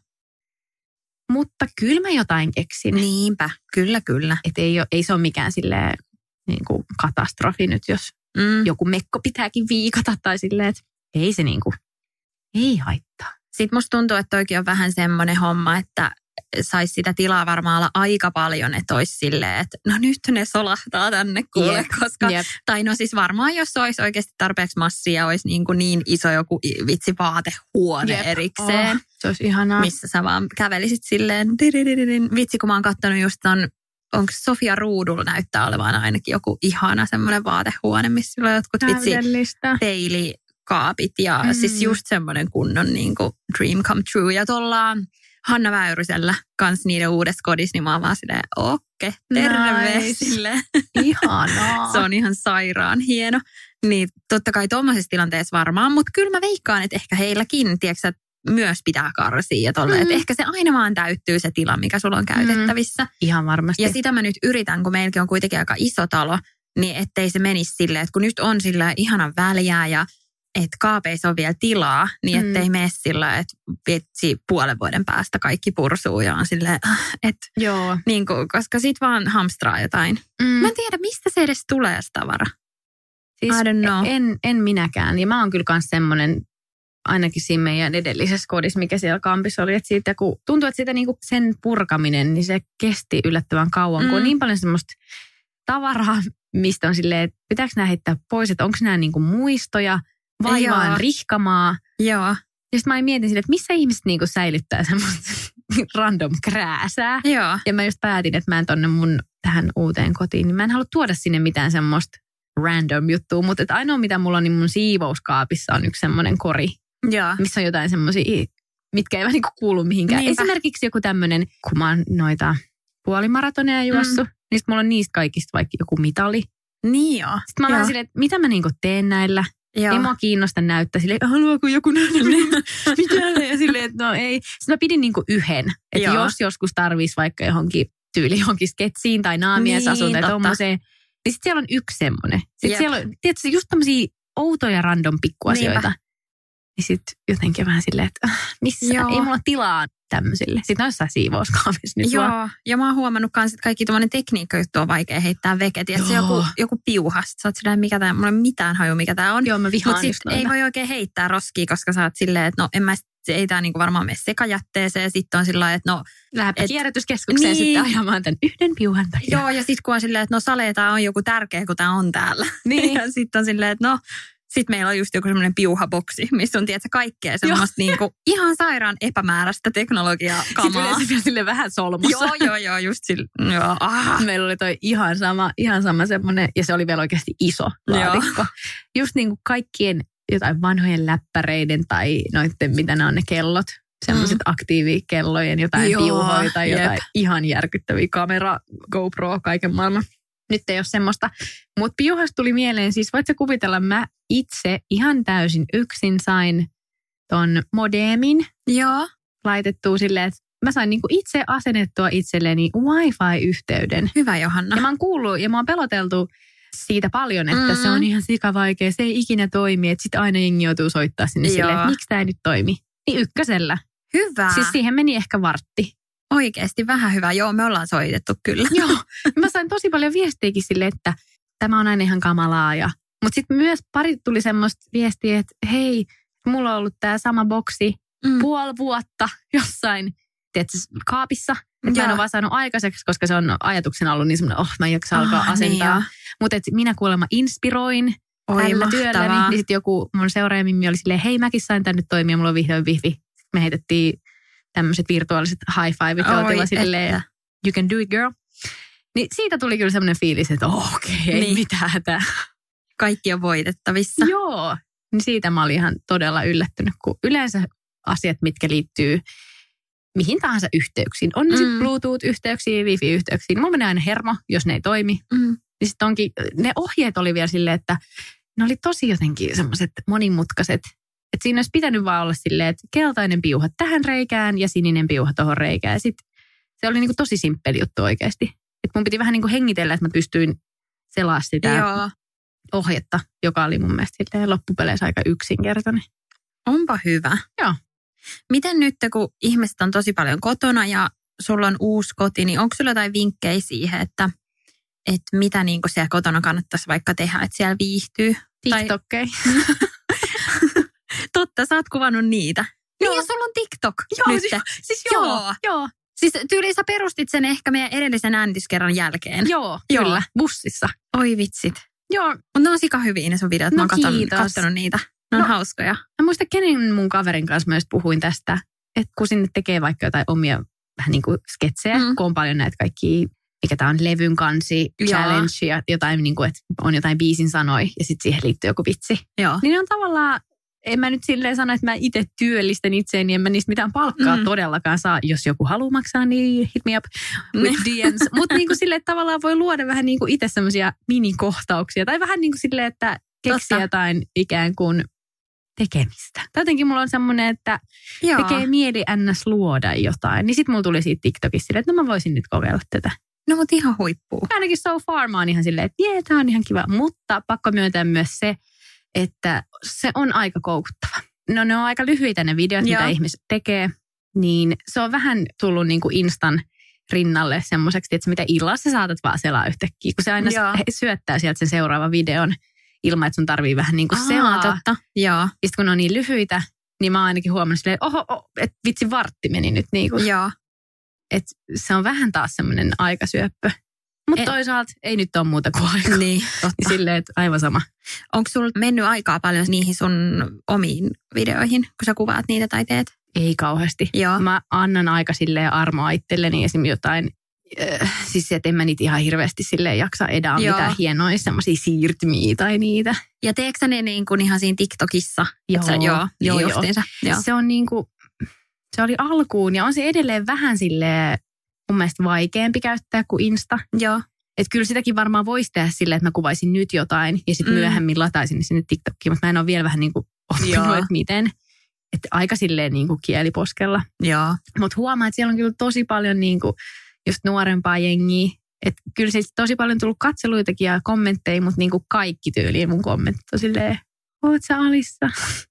Mutta kyllä mä jotain keksin. Niinpä. Kyllä, kyllä. Että ei, ole- ei se ole mikään silleen, niinku katastrofi nyt, jos Mm. joku mekko pitääkin viikata tai silleen, että ei se niinku, ei haittaa. Sitten musta tuntuu, että toikin on vähän semmoinen homma, että saisi sitä tilaa varmaan olla aika paljon, että olisi silleen, että no nyt ne solahtaa tänne kuule, Jep, koska Jep. Tai no siis varmaan, jos olisi oikeasti tarpeeksi massia, olisi niin, kuin niin iso joku vitsi vaatehuone Jep. erikseen, Oh, se olisi ihanaa. missä sä vaan kävelisit silleen, vitsi kun mä oon kattonut just ton, onko Sofia Ruudulla näyttää olevan ainakin joku ihana semmoinen vaatehuone, missä on jotkut vitsi Täydellistä. Peilikaapit ja Mm. mm. siis just semmoinen kunnon niin kuin dream come true. Ja tuolla Hanna Väyrysellä kans niiden uudessa kodissa, niin mä oon vaan silleen, okei, terve. Nice. Ihanaa. [LAUGHS] Se on ihan sairaan hieno. Niin totta kai tuommoisessa tilanteessa varmaan, mutta kyllä mä veikkaan, että ehkä heilläkin, tiedätkö, myös pitää karsia ja tolle, Mm. että ehkä se aina vaan täyttyy se tila, mikä sulla on käytettävissä. Ihan varmasti. Ja sitä mä nyt yritän, kun meilläkin on kuitenkin aika iso talo, niin ettei se menisi silleen, että kun nyt on sillä ihanan väliä ja että kaapeissa on vielä tilaa, niin Mm. ettei mene sillä, että vitsi puolen vuoden päästä kaikki pursuu ja on silleen, ah, että Joo. niin kuin, koska sit vaan hamstraa jotain. Mm. Mä en tiedä, mistä se edes tulee se tavara. Siis I don't know. En, en minäkään. Ja mä oon kyllä myös semmoinen, ainakin siinä meidän edellisessä kodissa, mikä siellä kampissa oli, että siitä kun tuntuu, että sitä niinku sen purkaminen, niin se kesti yllättävän kauan, mm. kun on Mm. niin paljon semmoista tavaraa, mistä on silleen, että pitääkö nämä heittää pois, että onko nämä niinku muistoja vai Joo. vaan rihkamaa. Joo. Ja sitten mä mietin sille, että missä ihmiset niinku säilyttää semmoista [LAUGHS] random krääsää. Joo. Ja mä just päätin, että mä en tonne mun tähän uuteen kotiin, niin mä en halua tuoda sinne mitään semmoista random juttua, mutta että ainoa mitä mulla on, niin mun siivouskaapissa on yksi semmoinen kori, Joo. missä on jotain semmoisia, mitkä eivät niinku kuulu mihinkään. Niinpä. Esimerkiksi joku tämmöinen, kun mä oon noita puolimaratoneja juossut, mm. niin sit mulla on niistä kaikista vaikka joku mitali. Niin joo. Sitten mä oon silleen, että mitä mä niinku teen näillä. Joo. Ei mua kiinnosta näyttää silleen, että haluaako joku nähdä [LAUGHS] mitä, ja silleen, että no ei. Sitten mä pidin niinku yhden, että Joo. jos joskus tarvitsisi vaikka johonkin tyyli johonkin sketsiin tai naamiesasuntoon Niin, tai tommoseen. Niin sitten siellä on yksi semmoinen. Sitten Jep. siellä on, tiedätkö, just tämmöisiä outoja random pikkuasioita. Niinpä. Niin sitten jotenkin vähän silleen, että äh, missä, Joo. ei mulla tilaa tämmöisille. Sitten on jossain siivouskaavissa nyt Joo, vaan. ja mä oon huomannut kans, että kaikki tuommoinen tekniikka-juttu on vaikea heittää veke. Tiedätkö, joku, joku piuhasta. Sä oot silleen, mikä tää, mulla ei mitään haju, mikä tää on. Joo, mä vihaan just sitten ei voi oikein heittää roskia, koska sä oot silleen, että no en mä, sit- se ei tää niinku varmaan mene sekajätteeseen. Sitten on sillä että no Lähdepä et- kierrätyskeskukseen Niin. sitten ajamaan tämän yhden piuhan takia. joo, ja sitten kun on silleen, että no saleeta on joku tärkeä, kun tää on täällä. Niin. [LAUGHS] ja sitten on silleen, että no sitten meillä on just joku semmoinen piuhaboksi, missä on tiedätkö, kaikkea semmoista niinku, ihan sairaan epämääräistä teknologiaa Sitten kamaa. yleensä vielä sille vähän solmussa. Joo, joo, joo, just sillä. Joo, ah. Meillä oli toi ihan sama, ihan sama semmoinen, ja se oli vielä oikeasti iso laatikko. Just niin kuin kaikkien jotain vanhojen läppäreiden tai noitten, mitä ne on ne kellot, semmoiset mm. aktiivikellojen jotain Joo, piuhoja tai jep. jotain ihan järkyttäviä kamera, GoPro, kaiken maailman. Nyt ei ole semmoista. Mutta piuhasta tuli mieleen, siis voit sä kuvitella, mä itse ihan täysin yksin sain ton modemin Joo. laitettua silleen, että mä sain niinku itse asennettua itselleni wifi-yhteyden. Hyvä Johanna. Ja mä oon kuullut ja mä oon peloteltu siitä paljon, että Mm. se on ihan sikavaikea, se ei ikinä toimi, että sitten aina jengi joutuu soittaa sinne Joo. silleen, että miksi tämä ei nyt toimi. Niin ykkösellä. Hyvä. Siis siihen meni ehkä vartti. Oikeasti vähän hyvä. Joo, me ollaan soitettu kyllä. Joo. [LAUGHS] Mä sain tosi paljon viestiäkin sille, että tämä on aina ihan kamalaa. Ja... Mutta sitten myös pari tuli semmoista viestiä, että hei, mulla on ollut tämä sama boksi Mm. puoli vuotta jossain tiedätkö, kaapissa. Että mä en ole vaan saanut aikaiseksi, koska se on ajatuksena ollut niin semmoinen, oh mä en jaksa alkaa Ah, asentaa. niin Mutta minä kuulemma inspiroin Oi, tällä mahtavaa. työlläni. Niin sitten joku mun seuraajamimmi oli silleen, hei mäkin sain tän nyt toimia, mulla on vihdoin. Sitten me heitettiin tämmöiset virtuaaliset high fiveit Oi, oltiin vaan silleen, että. you can do it girl. Niin siitä tuli kyllä semmoinen fiilis, että oh, okei, okay, ei Niin. mitään hätää. Kaikki on voitettavissa. Joo, niin siitä mä olin ihan todella yllättynyt, kun yleensä asiat, mitkä liittyy mihin tahansa yhteyksiin. On ne Mm. sitten Bluetooth-yhteyksiin, Wi-Fi-yhteyksiin. Mulla menee aina hermo, jos ne ei toimi. Mm. Niin sitten onkin, ne ohjeet oli vielä silleen, että ne oli tosi jotenkin semmoiset monimutkaiset. Että siinä olisi pitänyt vaan olla silleen, että keltainen piuha tähän reikään ja sininen piuha tuohon reikään. Ja sitten se oli niinku tosi simppeli juttu oikeasti. Että mun piti vähän niinku hengitellä, että mä pystyin selaa sitä Joo. ohjetta, joka oli mun mielestä loppupeleissä aika yksinkertainen. Onpa hyvä. Joo. Miten nyt, kun ihmiset on tosi paljon kotona ja sulla on uusi koti, niin onko sulla jotain vinkkejä siihen, että, että mitä niin siellä kotona kannattaisi vaikka tehdä, että siellä viihtyy? Tai- TikTokkei. [LAUGHS] Totta, sä oot kuvannut niitä. Joo. Niin, ja sulla on TikTok Joo, nyt. siis- Siis joo, joo, joo, Siis tyyliin sä perustit sen ehkä meidän edellisen äänityskerran jälkeen. joo, Joo. kyllä, bussissa. Oi vitsit. Joo, Mutta ne on sika hyviä ne sun videot. Mä No oon katsonut, kiitos. katsonut niitä. Ne on No. hauskoja. Mä muista, kenen mun kaverin kanssa myös puhuin tästä, että kun sinne tekee vaikka jotain omia vähän niin kuin sketsejä, Mm. kun on paljon näitä kaikki, mikä tämä on, levyn kansi, challenge ja jotain, niin kuin, että on jotain biisin sanoi ja sitten siihen liittyy joku vitsi. Joo. Niin ne on tavallaan, en mä nyt silleen sano, että mä itse työllistän itseäni, en mä niistä mitään palkkaa Mm. mm. todellakaan saa. Jos joku haluaa maksaa, niin hit me up with DMs. [LAUGHS] Mutta silleen, että tavallaan voi luoda vähän niinku itse semmoisia minikohtauksia. Tai vähän niin kuin silleen, että keksiä jotain ikään kuin tekemistä. Tai jotenkin mulla on semmoinen, että Joo. tekee mieli ns. luoda jotain. Niin sit mulla tuli siitä TikTokissa silleen, että no mä voisin nyt kokeilla tätä. No mut ihan huippuu. Ainakin so far mä oon ihan silleen, että jee, tää on ihan kiva. Mutta pakko myöntää myös se, että se on aika koukuttava. No ne on aika lyhyitä ne videot, Joo. mitä ihmiset tekee. Niin se on vähän tullut niin kuin Instan rinnalle semmoiseksi, että mitä illalla sä saatat vaan selaa yhtäkkiä. Kun se aina Joo. syöttää sieltä sen seuraavan videon ilman, että sun tarvii vähän niin kuin Aa, selaa. totta. Joo. Ja sit kun ne on niin lyhyitä, niin mä oon ainakin huomannut silleen, oho, oh, että vitsi vartti meni nyt niin kuin. Joo. Että se on vähän taas semmoinen aikasyöppö. Mutta En- toisaalta ei nyt ole muuta kuin aika. Niin, [LAUGHS] totta. Niin silleen, että aivan sama. Onko sulla mennyt aikaa paljon niihin sun omiin videoihin, kun sä kuvaat niitä tai teet? Ei kauheasti. Joo. Mä annan aika silleen armoa itselleni esim. jotain, äh, siis se, että en mä niitä ihan hirveästi silleen jaksa edaa Joo. mitään hienoja semmoisia siirtymiä tai niitä. Ja teekö sä ne niin kuin ihan siinä TikTokissa? Joo, sä, joo, niin joo. justiinsa. Joo. Se on niinku, se oli alkuun ja on se edelleen vähän silleen mun mielestä vaikeampi käyttää kuin Insta. Joo. Että kyllä sitäkin varmaan voisi tehdä silleen, että mä kuvaisin nyt jotain ja sitten Mm. mm. myöhemmin lataisin ne sinne TikTokkiin, mutta mä en ole vielä vähän niin kuin oppinut, että miten. Että aika silleen niin kuin kieliposkella. Joo. Mutta huomaa, että siellä on kyllä tosi paljon niin kuin just nuorempaa jengiä. Et kyllä siis tosi paljon tullut katseluitakin ja kommentteja, mutta niinku kaikki tyyliin mun kommentit on silleen, oot sä Alissa?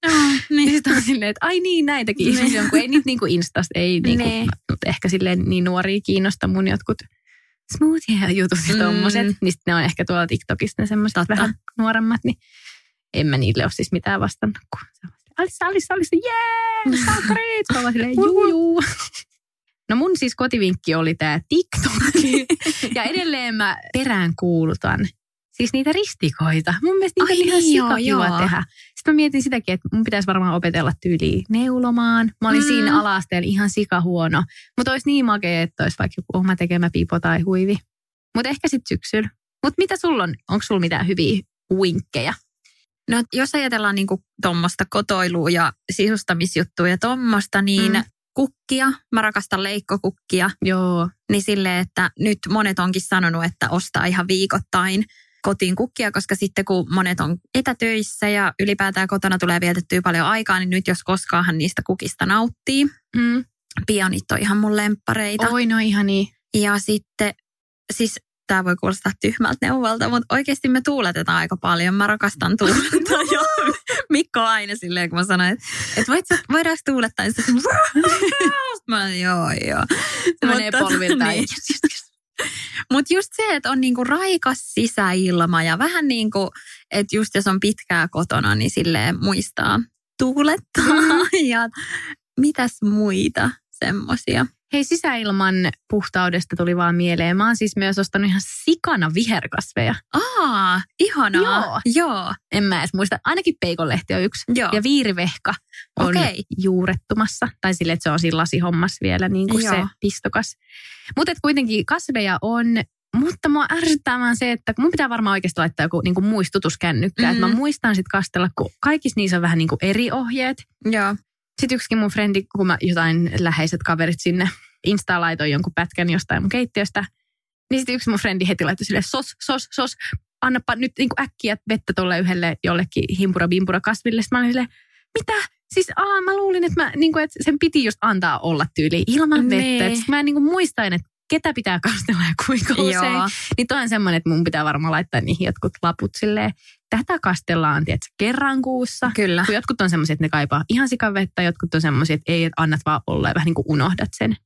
[LAUGHS] niin. Sitten on silleen, että ai niin, näitäkin Niin. ihmisiä on, kun ei niitä niinku Instasta, ei niinku, Niin. mutta ehkä silleen niin nuoria kiinnosta mun jotkut smoothie-jutut ja Mm. tommoset. Niin sit ne on ehkä tuolla TikTokista ne semmoiset Totta. vähän nuoremmat, niin en mä niille ole siis mitään vastannut. Kun Alissa, Alissa, Alissa, jee, salkkarit! Mä vaan silleen, [LAUGHS] juu, juu. No mun siis kotivinkki oli tää TikTok. ja edelleen mä perään kuulutan. Siis niitä ristikoita. Mun mielestä niitä Ai on ihan niin, joo, sikakiva joo. tehdä. Sitten mä mietin sitäkin, että mun pitäisi varmaan opetella tyyliin neulomaan. Mä olin Mm. siinä ala-asteella ihan sikahuono. Mutta olisi niin makea, että olisi vaikka joku oma tekemä pipo tai huivi. Mutta ehkä sitten syksyllä. Mutta mitä sulla on? Onko sulla mitään hyviä winkkejä? No jos ajatellaan niinku tuommoista kotoilua ja sisustamisjuttuja ja tuommoista, niin Mm. mm. kukkia, mä rakastan leikkokukkia, Joo. niin silleen, että nyt monet onkin sanonut, että ostaa ihan viikoittain kotiin kukkia, koska sitten kun monet on etätöissä ja ylipäätään kotona tulee vietettyä paljon aikaa, niin nyt jos koskaanhan niistä kukista nauttii. Mm. Pionit on ihan mun lemppareita. Oi, no ihan niin. Ja sitten, siis tämä voi kuulostaa tyhmältä neuvolta, mutta oikeasti me tuuletetaan aika paljon. Mä rakastan tuulettaa jo. [LAUGHS] Mikko on aina silleen, kun mä sanoin, että, että voit, voidaanko tuulettaa? Ja sitten [LAUGHS] mä joo, joo. Se menee Mutta- polvilta. niin. [LAUGHS] Mutta just se, että on niinku raikas sisäilma ja vähän niin kuin, että just jos on pitkää kotona, niin silleen muistaa tuulettaa [LAUGHS] [LAUGHS] ja mitäs muita semmosia. Hei, sisäilman puhtaudesta tuli vaan mieleen. Mä oon siis myös ostanut ihan sikana viherkasveja. Aa, ihanaa. Joo. Joo. En mä edes muista. Ainakin peikonlehti on yksi. Joo. Ja viirivehka on Okei. juurettumassa. Tai sille, että se on siinä lasihommassa vielä niin kuin se pistokas. Mutta kuitenkin kasveja on. Mutta mua ärsyttää vaan se, että mun pitää varmaan oikeasti laittaa joku niin kuin muistutus kännykkään. Mm. Mhm. Mä muistan sitten kastella, kun kaikissa niissä on vähän niin kuin eri ohjeet. Joo. Sitten yksikin mun frendi, kun mä jotain läheiset kaverit sinne Instaan laitoin jonkun pätkän jostain mun keittiöstä, niin sitten yksi mun frendi heti laittoi sille sos, sos, sos, annapa nyt niin äkkiä vettä tuolle yhdelle jollekin himpura bimpura kasville. Sitten mä olin silleen, mitä? Siis aa, mä luulin, että, mä, niin kuin, että sen piti just antaa olla tyyli ilman vettä. Nee. Mä niin kuin muistan, että ketä pitää kastella ja kuinka usein. Joo. Niin toi on semmoinen, että mun pitää varmaan laittaa niihin jotkut laput silleen, tätä kastellaan, tiedätkö, kerran kuussa. Kyllä. Kun jotkut on semmoisia, että ne kaipaa ihan sikavettä, jotkut on semmoisia, että ei, että annat vaan olla ja vähän niin kuin unohdat sen.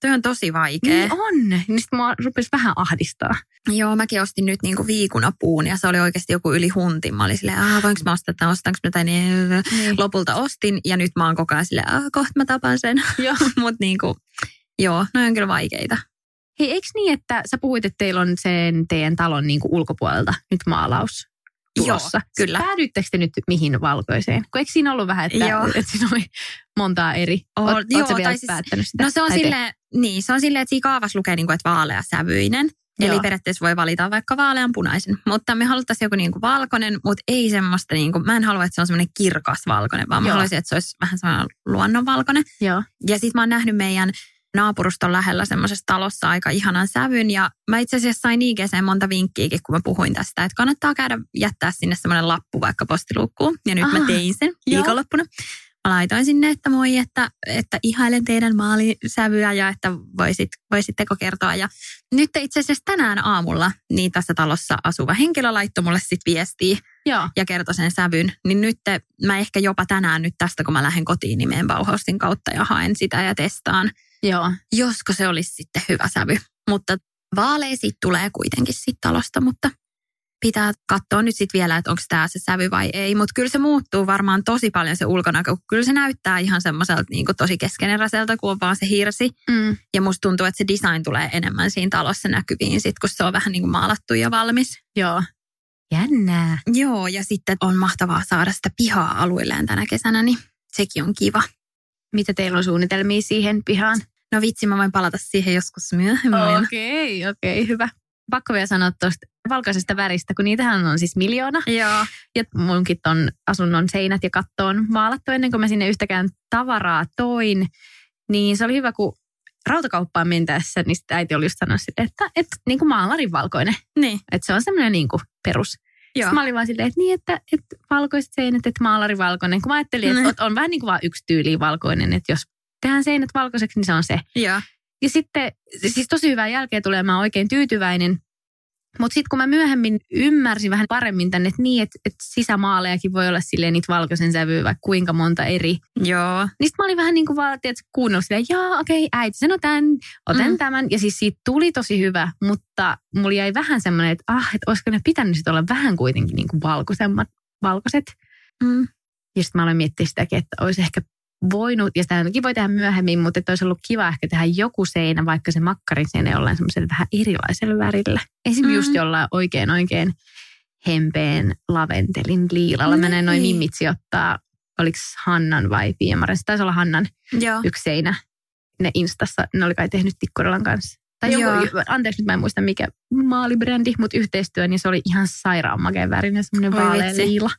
Tuo on tosi vaikea. Niin on. Niin sitten mua rupesi vähän ahdistaa. Joo, mäkin ostin nyt niinku viikunapuun ja se oli oikeasti joku yli huntin. Mä olin silleen, ah, voinko mä ostaa tämän, ostanko mä tämän? Niin. Niin. Lopulta ostin ja nyt mä oon koko ajan silleen, ah, kohta mä tapan sen. Joo. [LAUGHS] Mutta niinku, joo, ne on kyllä vaikeita. Hei, eikö niin, että sä puhuit, että teillä on sen teidän talon niin kuin ulkopuolelta nyt maalaus tulossa? Joo, kyllä. Päädyittekö te nyt mihin valkoiseen? Kun eikö siinä ollut vähän, että, Joo. [LAUGHS] että siinä oli montaa eri? Oo, Oot, joo, oot sä vielä siis- päättänyt sitä? No se on silleen, niin, se on silleen, että siinä kaavassa lukee, niinku, että vaalea sävyinen. Eli Joo. periaatteessa voi valita vaikka vaalean punaisen. Mutta me haluttaisiin joku niinku valkoinen, mutta ei semmoista, niinku, mä en halua, että se on semmoinen kirkas valkoinen, vaan mä Joo. haluaisin, että se olisi vähän semmoinen luonnonvalkoinen. Joo. Ja sitten mä oon nähnyt meidän naapuruston lähellä semmoisessa talossa aika ihanan sävyn. Ja mä itse asiassa sain IGC monta vinkkiäkin, kun mä puhuin tästä, että kannattaa käydä jättää sinne semmoinen lappu vaikka postiluukkuun. Ja nyt mä Ah, tein sen joo. viikonloppuna. Mä laitoin sinne, että moi, että, että ihailen teidän maalisävyä ja että voisit, voisitteko kertoa. Ja nyt itse asiassa tänään aamulla niin tässä talossa asuva henkilö laittoi mulle sitten viestiä Joo. ja kertoi sen sävyn. Niin nyt mä ehkä jopa tänään nyt tästä, kun mä lähden kotiin, niin menen kautta ja haen sitä ja testaan Joo. josko se olisi sitten hyvä sävy. Mutta vaalea sit tulee kuitenkin sit talosta, mutta pitää katsoa nyt sitten vielä, että onko tämä se sävy vai ei. Mutta kyllä se muuttuu varmaan tosi paljon se ulkonäkö. kun Kyllä se näyttää ihan semmoiselta niin tosi keskeneräiseltä, kun on vaan se hirsi. Mm. Ja musta tuntuu, että se design tulee enemmän siinä talossa näkyviin sit, kun se on vähän niin kuin maalattu ja valmis. Joo. Jännää. Joo, ja sitten on mahtavaa saada sitä pihaa aluilleen tänä kesänä, niin sekin on kiva. Mitä teillä on suunnitelmia siihen pihaan? No vitsi, mä voin palata siihen joskus myöhemmin. Okei, okei, hyvä. Pakko vielä sanoa tuosta valkoisesta väristä, kun niitähän on siis miljoona. Joo. Ja munkin ton asunnon seinät ja katto on maalattu ennen kuin mä sinne yhtäkään tavaraa toin. Niin se oli hyvä, kun rautakauppaan mentäessä, niin sitten äiti oli just sanonut silleen, että, että niin kuin maalarin valkoinen. Niin. Että se on semmoinen niin kuin perus. Joo. Sitten mä olin vaan silleen, että niin, että, että valkoiset seinät, että maalari valkoinen. Kun mä ajattelin, että Mm. on, on vähän niin kuin vaan yksi tyyli valkoinen, että jos tehdään seinät valkoiseksi, niin se on se. Joo. Ja sitten, siis tosi hyvää jälkeä tulee, mä oon oikein tyytyväinen. Mutta sitten kun mä myöhemmin ymmärsin vähän paremmin tänne, että niin, että, että sisämaalejakin voi olla silleen niitä valkoisen sävyä vaikka kuinka monta eri. Joo. Niin sitten mä olin vähän niin kuin vaan, tiedätkö, kuunnellut silleen, jaa okei, okay, äiti sanoi tämän, otan mm. tämän. Ja siis siitä tuli tosi hyvä, mutta mulla jäi vähän semmoinen, että ah, että olisiko ne pitänyt sit olla vähän kuitenkin niin kuin valkoisemmat, valkoiset. Mm. Ja sitten mä aloin miettiä sitäkin, että olisi ehkä voinut, ja sitä voi tehdä myöhemmin, mutta että olisi ollut kiva ehkä tehdä joku seinä, vaikka se makkarin seinä jollain semmoisella vähän erilaisella värillä. Esimerkiksi mm. just jollain oikein oikein hempeen laventelin liilalla. Niin. Mä näin noin mimmit sijoittaa, oliko Hannan vai Piemaren, se taisi olla Hannan Joo. yksi seinä. Ne Instassa, ne oli kai tehnyt Tikkurilan kanssa. Tai joku, Joo. anteeksi nyt mä en muista mikä maalibrändi, mutta yhteistyö, niin se oli ihan sairaan makeen värinen, semmoinen Oi vaalea liila.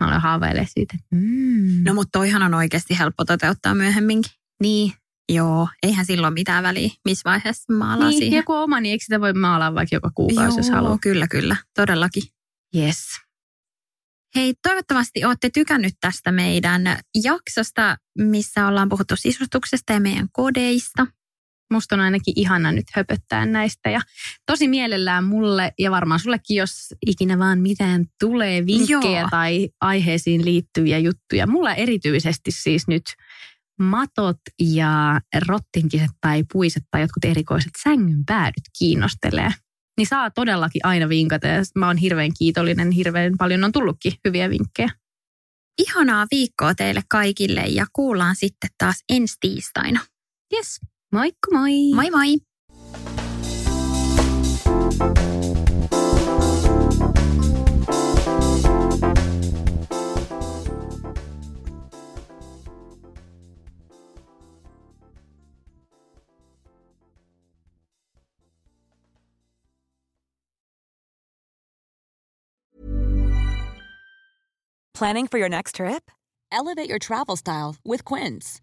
Mä aloin haaveilemaan siitä, mm. No mutta toihan on oikeasti helppo toteuttaa myöhemminkin. niin, Joo, eihän silloin mitään väliä, missä vaiheessa maalaa niin, siihen. joku oma, niin eikö sitä voi maalaa vaikka joka kuukausi, jos Joo, haluaa? kyllä, kyllä. Todellakin. Yes. Hei, toivottavasti olette tykännyt tästä meidän jaksosta, missä ollaan puhuttu sisustuksesta ja meidän kodeista. Musta on ainakin ihana nyt höpöttää näistä ja tosi mielellään mulle ja varmaan sullekin, jos ikinä vaan mitään tulee vinkkejä Joo. tai aiheisiin liittyviä juttuja. Mulla erityisesti siis nyt matot ja rottinkiset tai puiset tai jotkut erikoiset sängyn päädyt kiinnostelee. Niin saa todellakin aina vinkata ja mä oon hirveän kiitollinen, hirveän paljon on tullutkin hyviä vinkkejä. Ihanaa viikkoa teille kaikille ja kuullaan sitten taas ensi tiistaina. Yes, moikka moi! Moi moi! Planning for your next trip? Elevate your travel style with Quince.